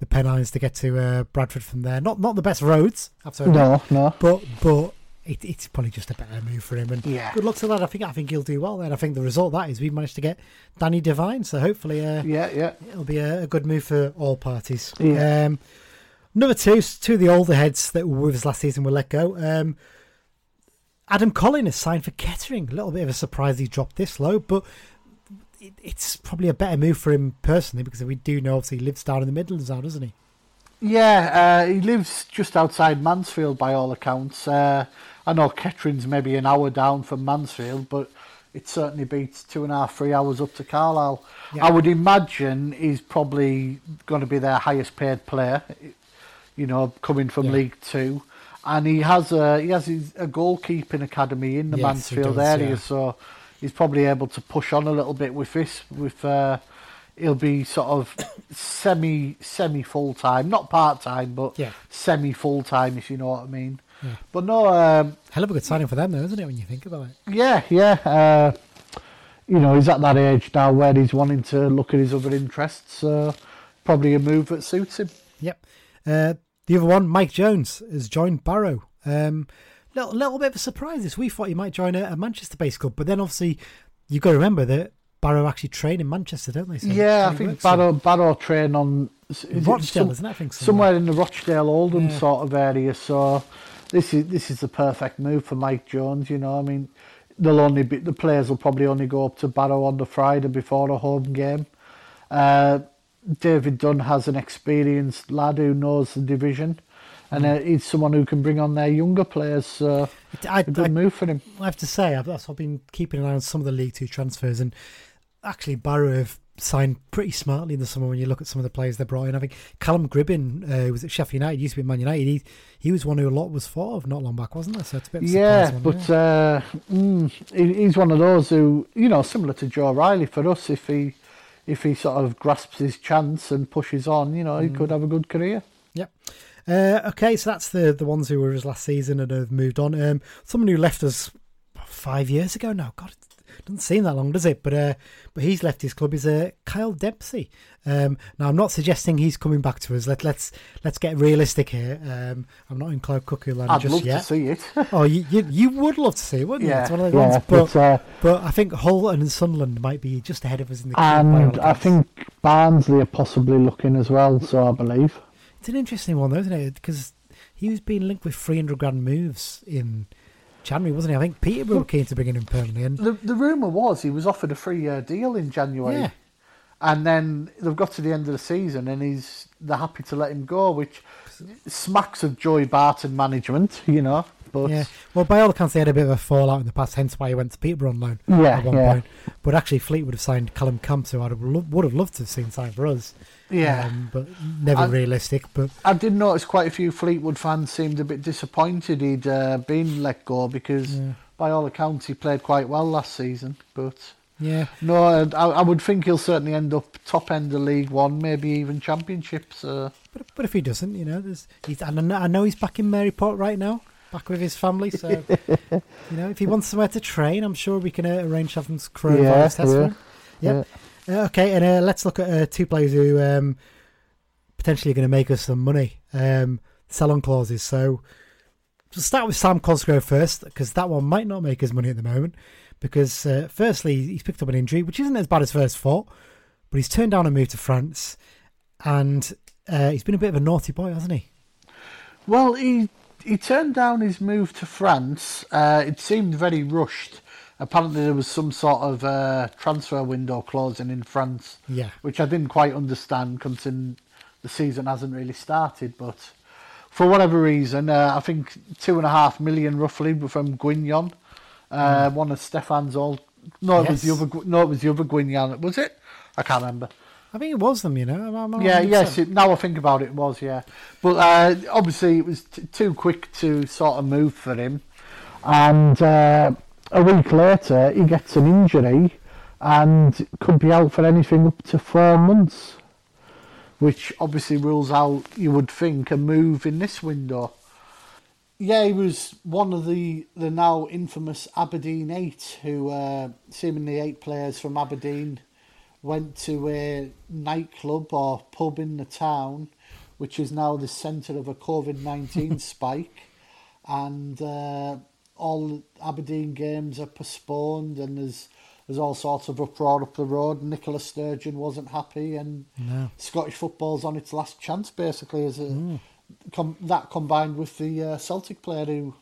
C: the Pennines to get to uh, Bradford from there. Not not the best roads, absolutely.
D: No, no.
C: but but it, it's probably just a better move for him. And
D: Yeah.
C: good luck to that. I think I think he'll do well. And I think the result of that is we managed to get Danny Devine. So hopefully, uh,
D: Yeah, yeah.
C: it'll be a, a good move for all parties.
D: Yeah.
C: Um, number two, two of the older heads that were with us last season were let go. Um, Adam Collin has signed for Kettering. A little bit of a surprise he dropped this low, but it, it's probably a better move for him personally because we do know obviously he lives down in the Midlands now, doesn't he?
D: Yeah, uh, he lives just outside Mansfield by all accounts. Uh, I know Kettering's maybe an hour down from Mansfield, but it certainly beats two and a half, three hours up to Carlisle.
C: Yeah.
D: I would imagine he's probably going to be their highest paid player, you know, coming from
C: Yeah.
D: League Two. And he has a he has his, a goalkeeping academy in the
C: Yes,
D: Mansfield
C: does,
D: area,
C: yeah.
D: so he's probably able to push on a little bit with this. With uh, he'll be sort of semi semi full time, not part time, but
C: Yeah.
D: semi full time, if you know what I mean.
C: Yeah.
D: But no, um,
C: Hell of a good signing for them, though, isn't it? When you think about it.
D: yeah, yeah. Uh, you know, he's at that age now where he's wanting to look at his other interests. So probably a move that suits him.
C: Yep. Uh, the other one, Mike Jones, has joined Barrow. Um, little, little bit of a surprise this. We thought he might join a, a Manchester-based club, but then obviously you've got to remember that Barrow actually train in Manchester, don't they? So
D: yeah, I think. Barrow, Barrow train on is
C: Rochdale,
D: some-
C: isn't it? I think
D: somewhere in the Rochdale Oldham
C: Yeah.
D: sort of area. So this is this is the perfect move for Mike Jones. You know, I mean, they'll only be the players will probably only go up to Barrow on the Friday before a home game. Uh, David Dunn has an experienced lad who knows the division, and uh, he's someone who can bring on their younger players. So
C: I,
D: a good
C: I-
D: move for him.
C: I have to say, I've, I've been keeping an eye on some of the League Two transfers, and actually Barrow have signed pretty smartly in the summer when you look at some of the players they brought in. I think Callum Gribbin, uh, who was at Sheffield United, used to be at Man United. He, he was one who a lot was thought of not long back, wasn't there? So it's a bit of a
D: Yeah,
C: one,
D: but uh, mm, he, he's one of those who, you know, similar to Joe Riley for us. If he, if he sort of grasps his chance and pushes on, you know, he could have a good career.
C: Yep. Uh, okay, so that's the the ones who were his last season and have moved on. Um, someone who left us five years ago now. God, doesn't seem that long, does it? But uh, but he's left his club. Is uh, Kyle Dempsey. Um, now I'm not suggesting he's coming back to us. Let let's let's get realistic here. Um, I'm not in Cloud Cuckoo land
D: I'd
C: just
D: love
C: yet.
D: to see it. *laughs*
C: Oh, you, you you would love to see it, wouldn't you?
D: yeah,
C: It's one of those
D: yeah,
C: ones. But
D: but, uh,
C: but I think Hull and Sunderland might be just ahead of us in the queue. by all
D: and I think Barnsley are possibly looking as well. So I believe.
C: It's an interesting one, though, isn't it? Because he was being linked with 300 grand moves in January, wasn't he? I think Peterborough were keen to bring him permanently. And
D: The the rumor was he was offered a three year deal in January.
C: Yeah.
D: And then they've got to the end of the season, and he's they're happy to let him go, which smacks of Joey Barton management, you know. But
C: yeah, well, by all accounts, they had a bit of a fallout in the past, hence why he went to Peterborough on loan
D: Yeah,
C: at one
D: yeah.
C: point. But actually, Fleetwood have signed Callum Camps, who I would have, would have loved to have seen signed for us.
D: Yeah,
C: Um, but never
D: I-
C: realistic. But
D: I did notice quite a few Fleetwood fans seemed a bit disappointed he'd uh, been let go because,
C: Yeah.
D: by all accounts, he played quite well last season. But
C: yeah,
D: no, I, I would think he'll certainly end up top end of League One, maybe even Championship. So
C: but, but if he doesn't, you know, there's, he's, and I know, I know he's back in Maryport right now, back with his family. So, *laughs* you know, if he wants somewhere to train, I'm sure we can uh, arrange to have some coronavirus
D: Yeah, yeah,
C: him. Yep. Uh, okay, and uh, let's look at uh, two players who um, potentially are going to make us some money. Um, sell-on clauses. So, we'll start with Sam Cosgrove first, because that one might not make us money at the moment. Because, uh, firstly, he's picked up an injury, which isn't as bad as first thought, but he's turned down a move to France, and uh, he's been a bit of a naughty boy, hasn't he?
D: Well, he he turned down his move to France. Uh, it seemed very rushed. Apparently, there was some sort of uh, transfer window closing in France,
C: Yeah.
D: which I didn't quite understand, considering the season hasn't really started. But for whatever reason, uh, I think two and a half million roughly from Guingamp, uh, one of Stefan's old. No, it was the other. No, it was the other Guingamp. Was it? I can't remember.
C: I think it was them, you know. I'm- I'm
D: Yeah, yes. It, now I think about it, it was yeah. But uh, obviously, it was t- too quick to sort of move for him. And uh, a week later, he gets an injury and could be out for anything up to four months, which obviously rules out, you would think, a move in this window. Yeah, he was one of the, the now infamous Aberdeen Eight, who uh, seemingly eight players from Aberdeen went to a nightclub or pub in the town, which is now the centre of a COVID 19 *laughs* spike. And uh, all Aberdeen games are postponed, and there's, there's all sorts of uproar up the road. Nicola Sturgeon wasn't happy, and
C: No.
D: Scottish football's on its last chance, basically, as a, com- that combined with the uh, Celtic player who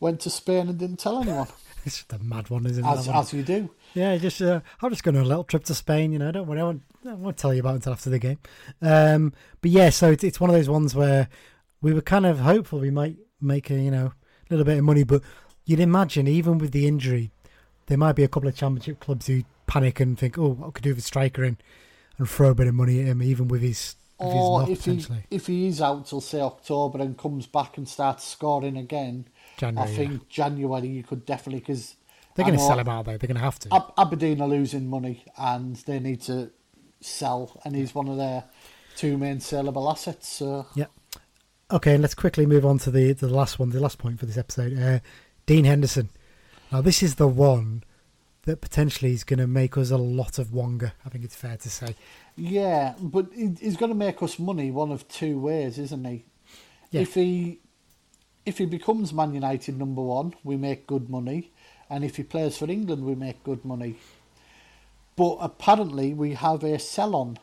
D: went to Spain and didn't tell anyone, *laughs*
C: It's just a mad one, isn't it?
D: as, as you do.
C: Yeah, just uh, I'm just going on a little trip to Spain. You know, don't worry, I won't, I won't tell you about it until after the game. Um, but yeah, so it's, it's one of those ones where we were kind of hopeful we might make a you know little bit of money, but you'd imagine even with the injury, there might be a couple of championship clubs who panic and think, oh, I could do with a striker in and throw a bit of money at him, even with his
D: Or if he if he is out till say October and comes back and starts scoring again,
C: January,
D: I think January you could definitely because
C: They're going to sell him out though. They're going to have to.
D: Ab- Aberdeen are losing money and they need to sell, and he's one of their two main saleable assets. So
C: Yeah. Okay, and let's quickly move on to the the last one, the last point for this episode. Uh, Dean Henderson. Now, this is the one that potentially is going to make us a lot of Wonga. I think it's fair to say.
D: Yeah, but he's going to make us money one of two ways, isn't he?
C: Yeah.
D: If he if he becomes Man United number one, we make good money, and if he plays for England, we make good money. But apparently, we have a sell on,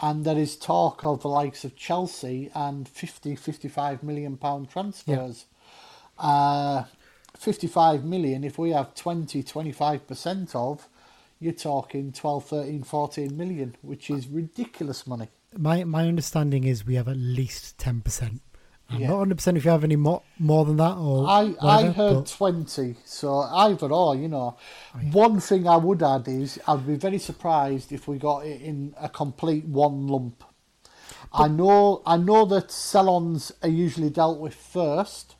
D: and there is talk of the likes of Chelsea and 50, 55 million pound transfers. Uh, 55 million, if we have 20, 25% of, you're talking 12, 13, 14 million, which is ridiculous money.
C: My my understanding is we have at least ten percent. I'm
D: Yeah.
C: not hundred percent if you have any more more than that or
D: I, I heard
C: but
D: 20, so either or, you know. One thing I would add is I'd be very surprised if we got it in a complete one lump. I know I know that sell-ons are usually dealt with 1st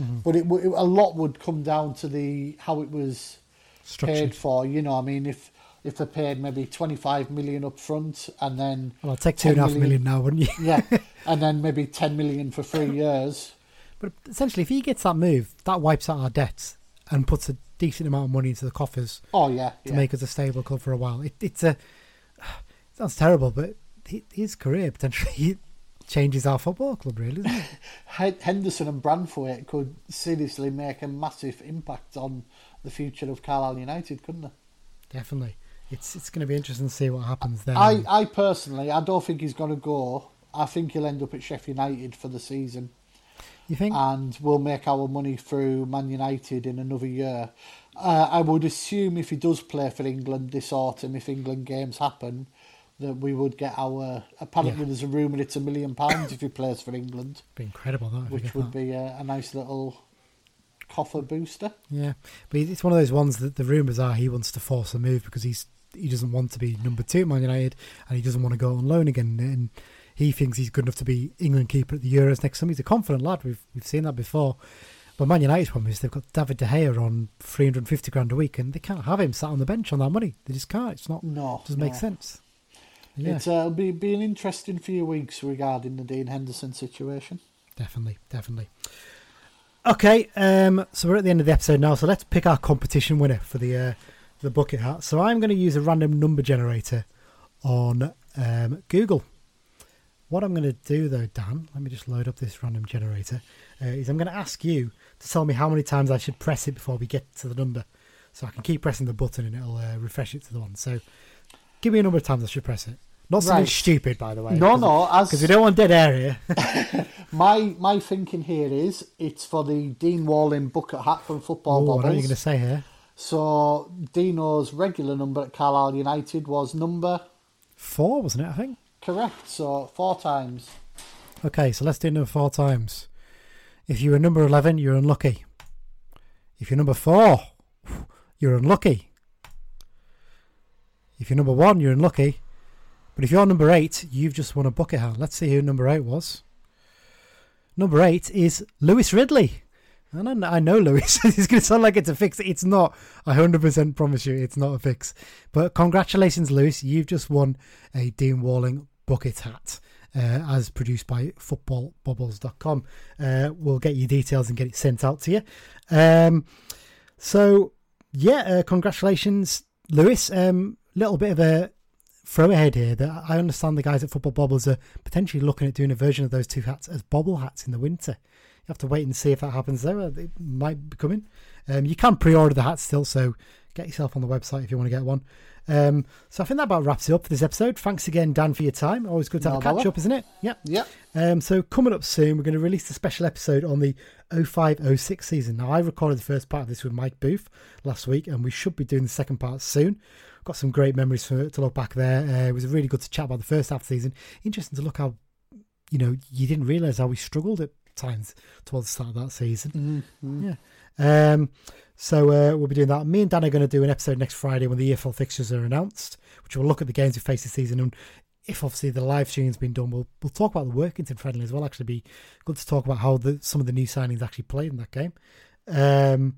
C: Mm-hmm.
D: but it, w- a lot would come down to the how it was
C: structured.
D: paid for. You know, I mean, if if they paid maybe 25 million up front and then
C: Well, I'll take two and a half
D: 10
C: million now, wouldn't you?
D: yeah, *laughs* and then maybe 10 million for three years.
C: But essentially, if he gets that move, that wipes out our debts and puts a decent amount of money into the coffers
D: Oh yeah,
C: to
D: yeah.
C: make us a stable club for a while. It, it's a it *sighs* sounds terrible, but hi- his career potentially *laughs* changes our football club, really? *laughs*
D: Henderson and Branthwaite could seriously make a massive impact on the future of Carlisle United, couldn't they?
C: Definitely. It's it's going to be interesting to see what happens there.
D: I, I personally, I don't think he's going to go. I think he'll end up at Sheffield United for the season,
C: you think?
D: and we'll make our money through Man United in another year. Uh, I would assume if he does play for England this autumn, if England games happen, that we would get our. Apparently,
C: Yeah.
D: there's a rumour it's a million pounds if he plays for England,
C: be incredible, that.
D: which would
C: that.
D: be a, a nice little coffer booster.
C: Yeah, but it's one of those ones that the rumours are he wants to force a move because he's he doesn't want to be number two at Man United and he doesn't want to go on loan again. And he thinks he's good enough to be England keeper at the Euros next summer. He's a confident lad. We've we've seen that before. But Man United's problem is they've got David De Gea on three hundred and fifty grand a week, and they can't have him sat on the bench on that money. They just can't. It's not.
D: No,
C: doesn't make sense. Yeah,
D: It's, uh, it'll be, be an interesting few weeks regarding the Dean Henderson situation.
C: definitely, definitely. Okay, um, so we're at the end of the episode now. So let's pick our competition winner for the uh, the bucket hat. So I'm going to use a random number generator on um, Google. What I'm going to do though, Dan, let me just load up this random generator. Uh, is I'm going to ask you to tell me how many times I should press it before we get to the number, so I can keep pressing the button and it'll uh, refresh it to the one. So give me a number of times I should press it. Not something
D: Right.
C: stupid, by the way.
D: No, no,
C: because we don't want dead air here. *laughs* *laughs*
D: my my thinking here is it's for the Dean Walling bucket hat from Football
C: Oh, what are you going to say here?
D: So Dino's regular number at Carlisle United was number
C: Four, wasn't it? I think.
D: correct. So four times.
C: Okay, so let's do number four times. If you were number 11, you're unlucky. If you're number four, you're unlucky. If you're number one, you're unlucky. But if you're number eight, you've just won a bucket hat. Let's see who number eight was. Number eight is Lewis Ridley. I know, I know Lewis. *laughs* it's going to sound like it's a fix. It's not. I 100% promise you it's not a fix. But congratulations, Lewis. You've just won a Dean Walling bucket hat uh, as produced by footballbobbles.com. Uh, we'll get your details and get it sent out to you. Um, so, yeah, uh, congratulations, Lewis. Um, little bit of a throw ahead here that I understand the guys at Football Bobbles are potentially looking at doing a version of those two hats as bobble hats in the winter. You have to wait and see if that happens though. It might be coming. Um, you can pre-order the hat still, so get yourself on the website if you want to get one. Um, so I think that about wraps it up for this episode. Thanks again, Dan, for your time. Always good to have
D: No
C: a catch up, isn't it? Yeah.
D: Yep.
C: Um, so coming up soon, we're going to release a special episode on the 0506 season. Now, I recorded the first part of this with Mike Booth last week, and we should be doing the second part soon. Got some great memories for, to look back there. Uh, it was really good to chat about the first half of the season. Interesting to look how, you know, you didn't realise how we struggled at times towards the start of that season. Yeah. Um, so uh, we'll be doing that. Me and Dan are going to do an episode next Friday when the EFL fixtures are announced, which will look at the games we face this season. And if obviously the live streaming's been done, we'll we'll talk about the Workington friendly as well. Actually, be good to talk about how the some of the new signings actually played in that game. Um,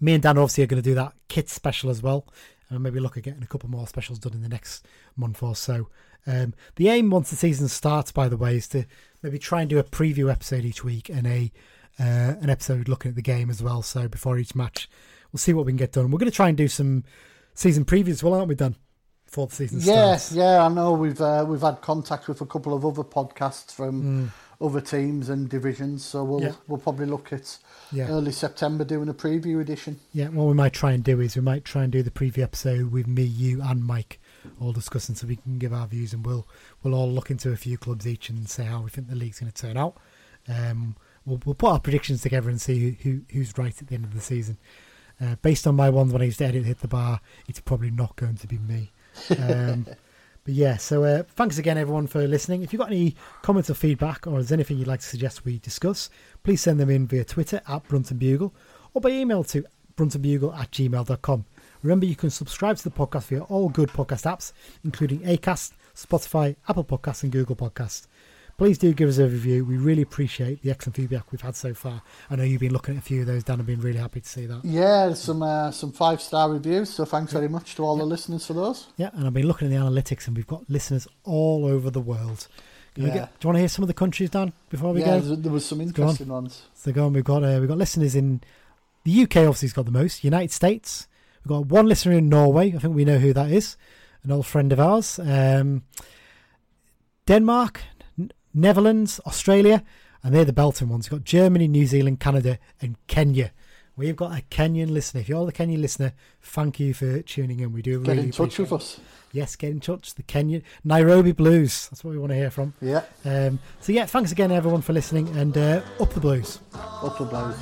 C: me and Dan obviously are going to do that kit special as well, and maybe look at getting a couple more specials done in the next month or so. Um, the aim once the season starts, by the way, is to maybe try and do a preview episode each week and a uh, an episode looking at the game as well. So before each match, we'll see what we can get done. We're going to try and do some season previews, well, aren't we, Dan? Before the season
D: Yeah,
C: starts.
D: yeah, I know we've uh, we've had contact with a couple of other podcasts from
C: Mm.
D: other teams and divisions, so we'll
C: Yeah.
D: we'll probably look at
C: Yeah.
D: early September doing a preview edition.
C: Yeah, what we might try and do is we might try and do the preview episode with me, you, and Mike, all discussing, so we can give our views, and we'll we'll all look into a few clubs each and say how we think the league's going to turn out. Um, we'll we'll put our predictions together and see who, who who's right at the end of the season. Uh, based on my ones when I used to edit hit the bar, it's probably not going to be me. Um, *laughs* but yeah, so uh, thanks again everyone for listening. If you've got any comments or feedback, or there's anything you'd like to suggest we discuss, please send them in via Twitter at Brunton Bugle or by email to bruntonbugle at gmail.com. Remember, you can subscribe to the podcast via all good podcast apps, including Acast, Spotify, Apple Podcasts, and Google Podcasts. Please do give us a review. We really appreciate the excellent feedback we've had so far. I know you've been looking at a few of those, Dan. I've been really happy to see that.
D: Yeah, some uh, some five star reviews. So thanks very much to all the listeners for those.
C: Yeah, and I've been looking at the analytics, and we've got listeners all over the world.
D: Yeah.
C: get- do you want to hear some of the countries, Dan, before we
D: yeah,
C: go?
D: there, there was some
C: go on.
D: interesting ones.
C: So go on. We've got uh, we've got listeners in the UK. Obviously, has got the most. United States. We've got one listener in Norway. I think we know who that is. An old friend of ours. Um, Denmark, Netherlands, Australia, and they're the Belton ones. We've got Germany, New Zealand, Canada, and Kenya. We've got a Kenyan listener. If you're the Kenyan listener, thank you for tuning in. We do
D: Get
C: really
D: in touch with
C: it.
D: us.
C: Yes, get in touch. The Kenyan Nairobi Blues. That's what we want to hear from.
D: Yeah,
C: Um, so yeah, thanks again everyone for listening, and uh, up the Blues.
D: up the blows.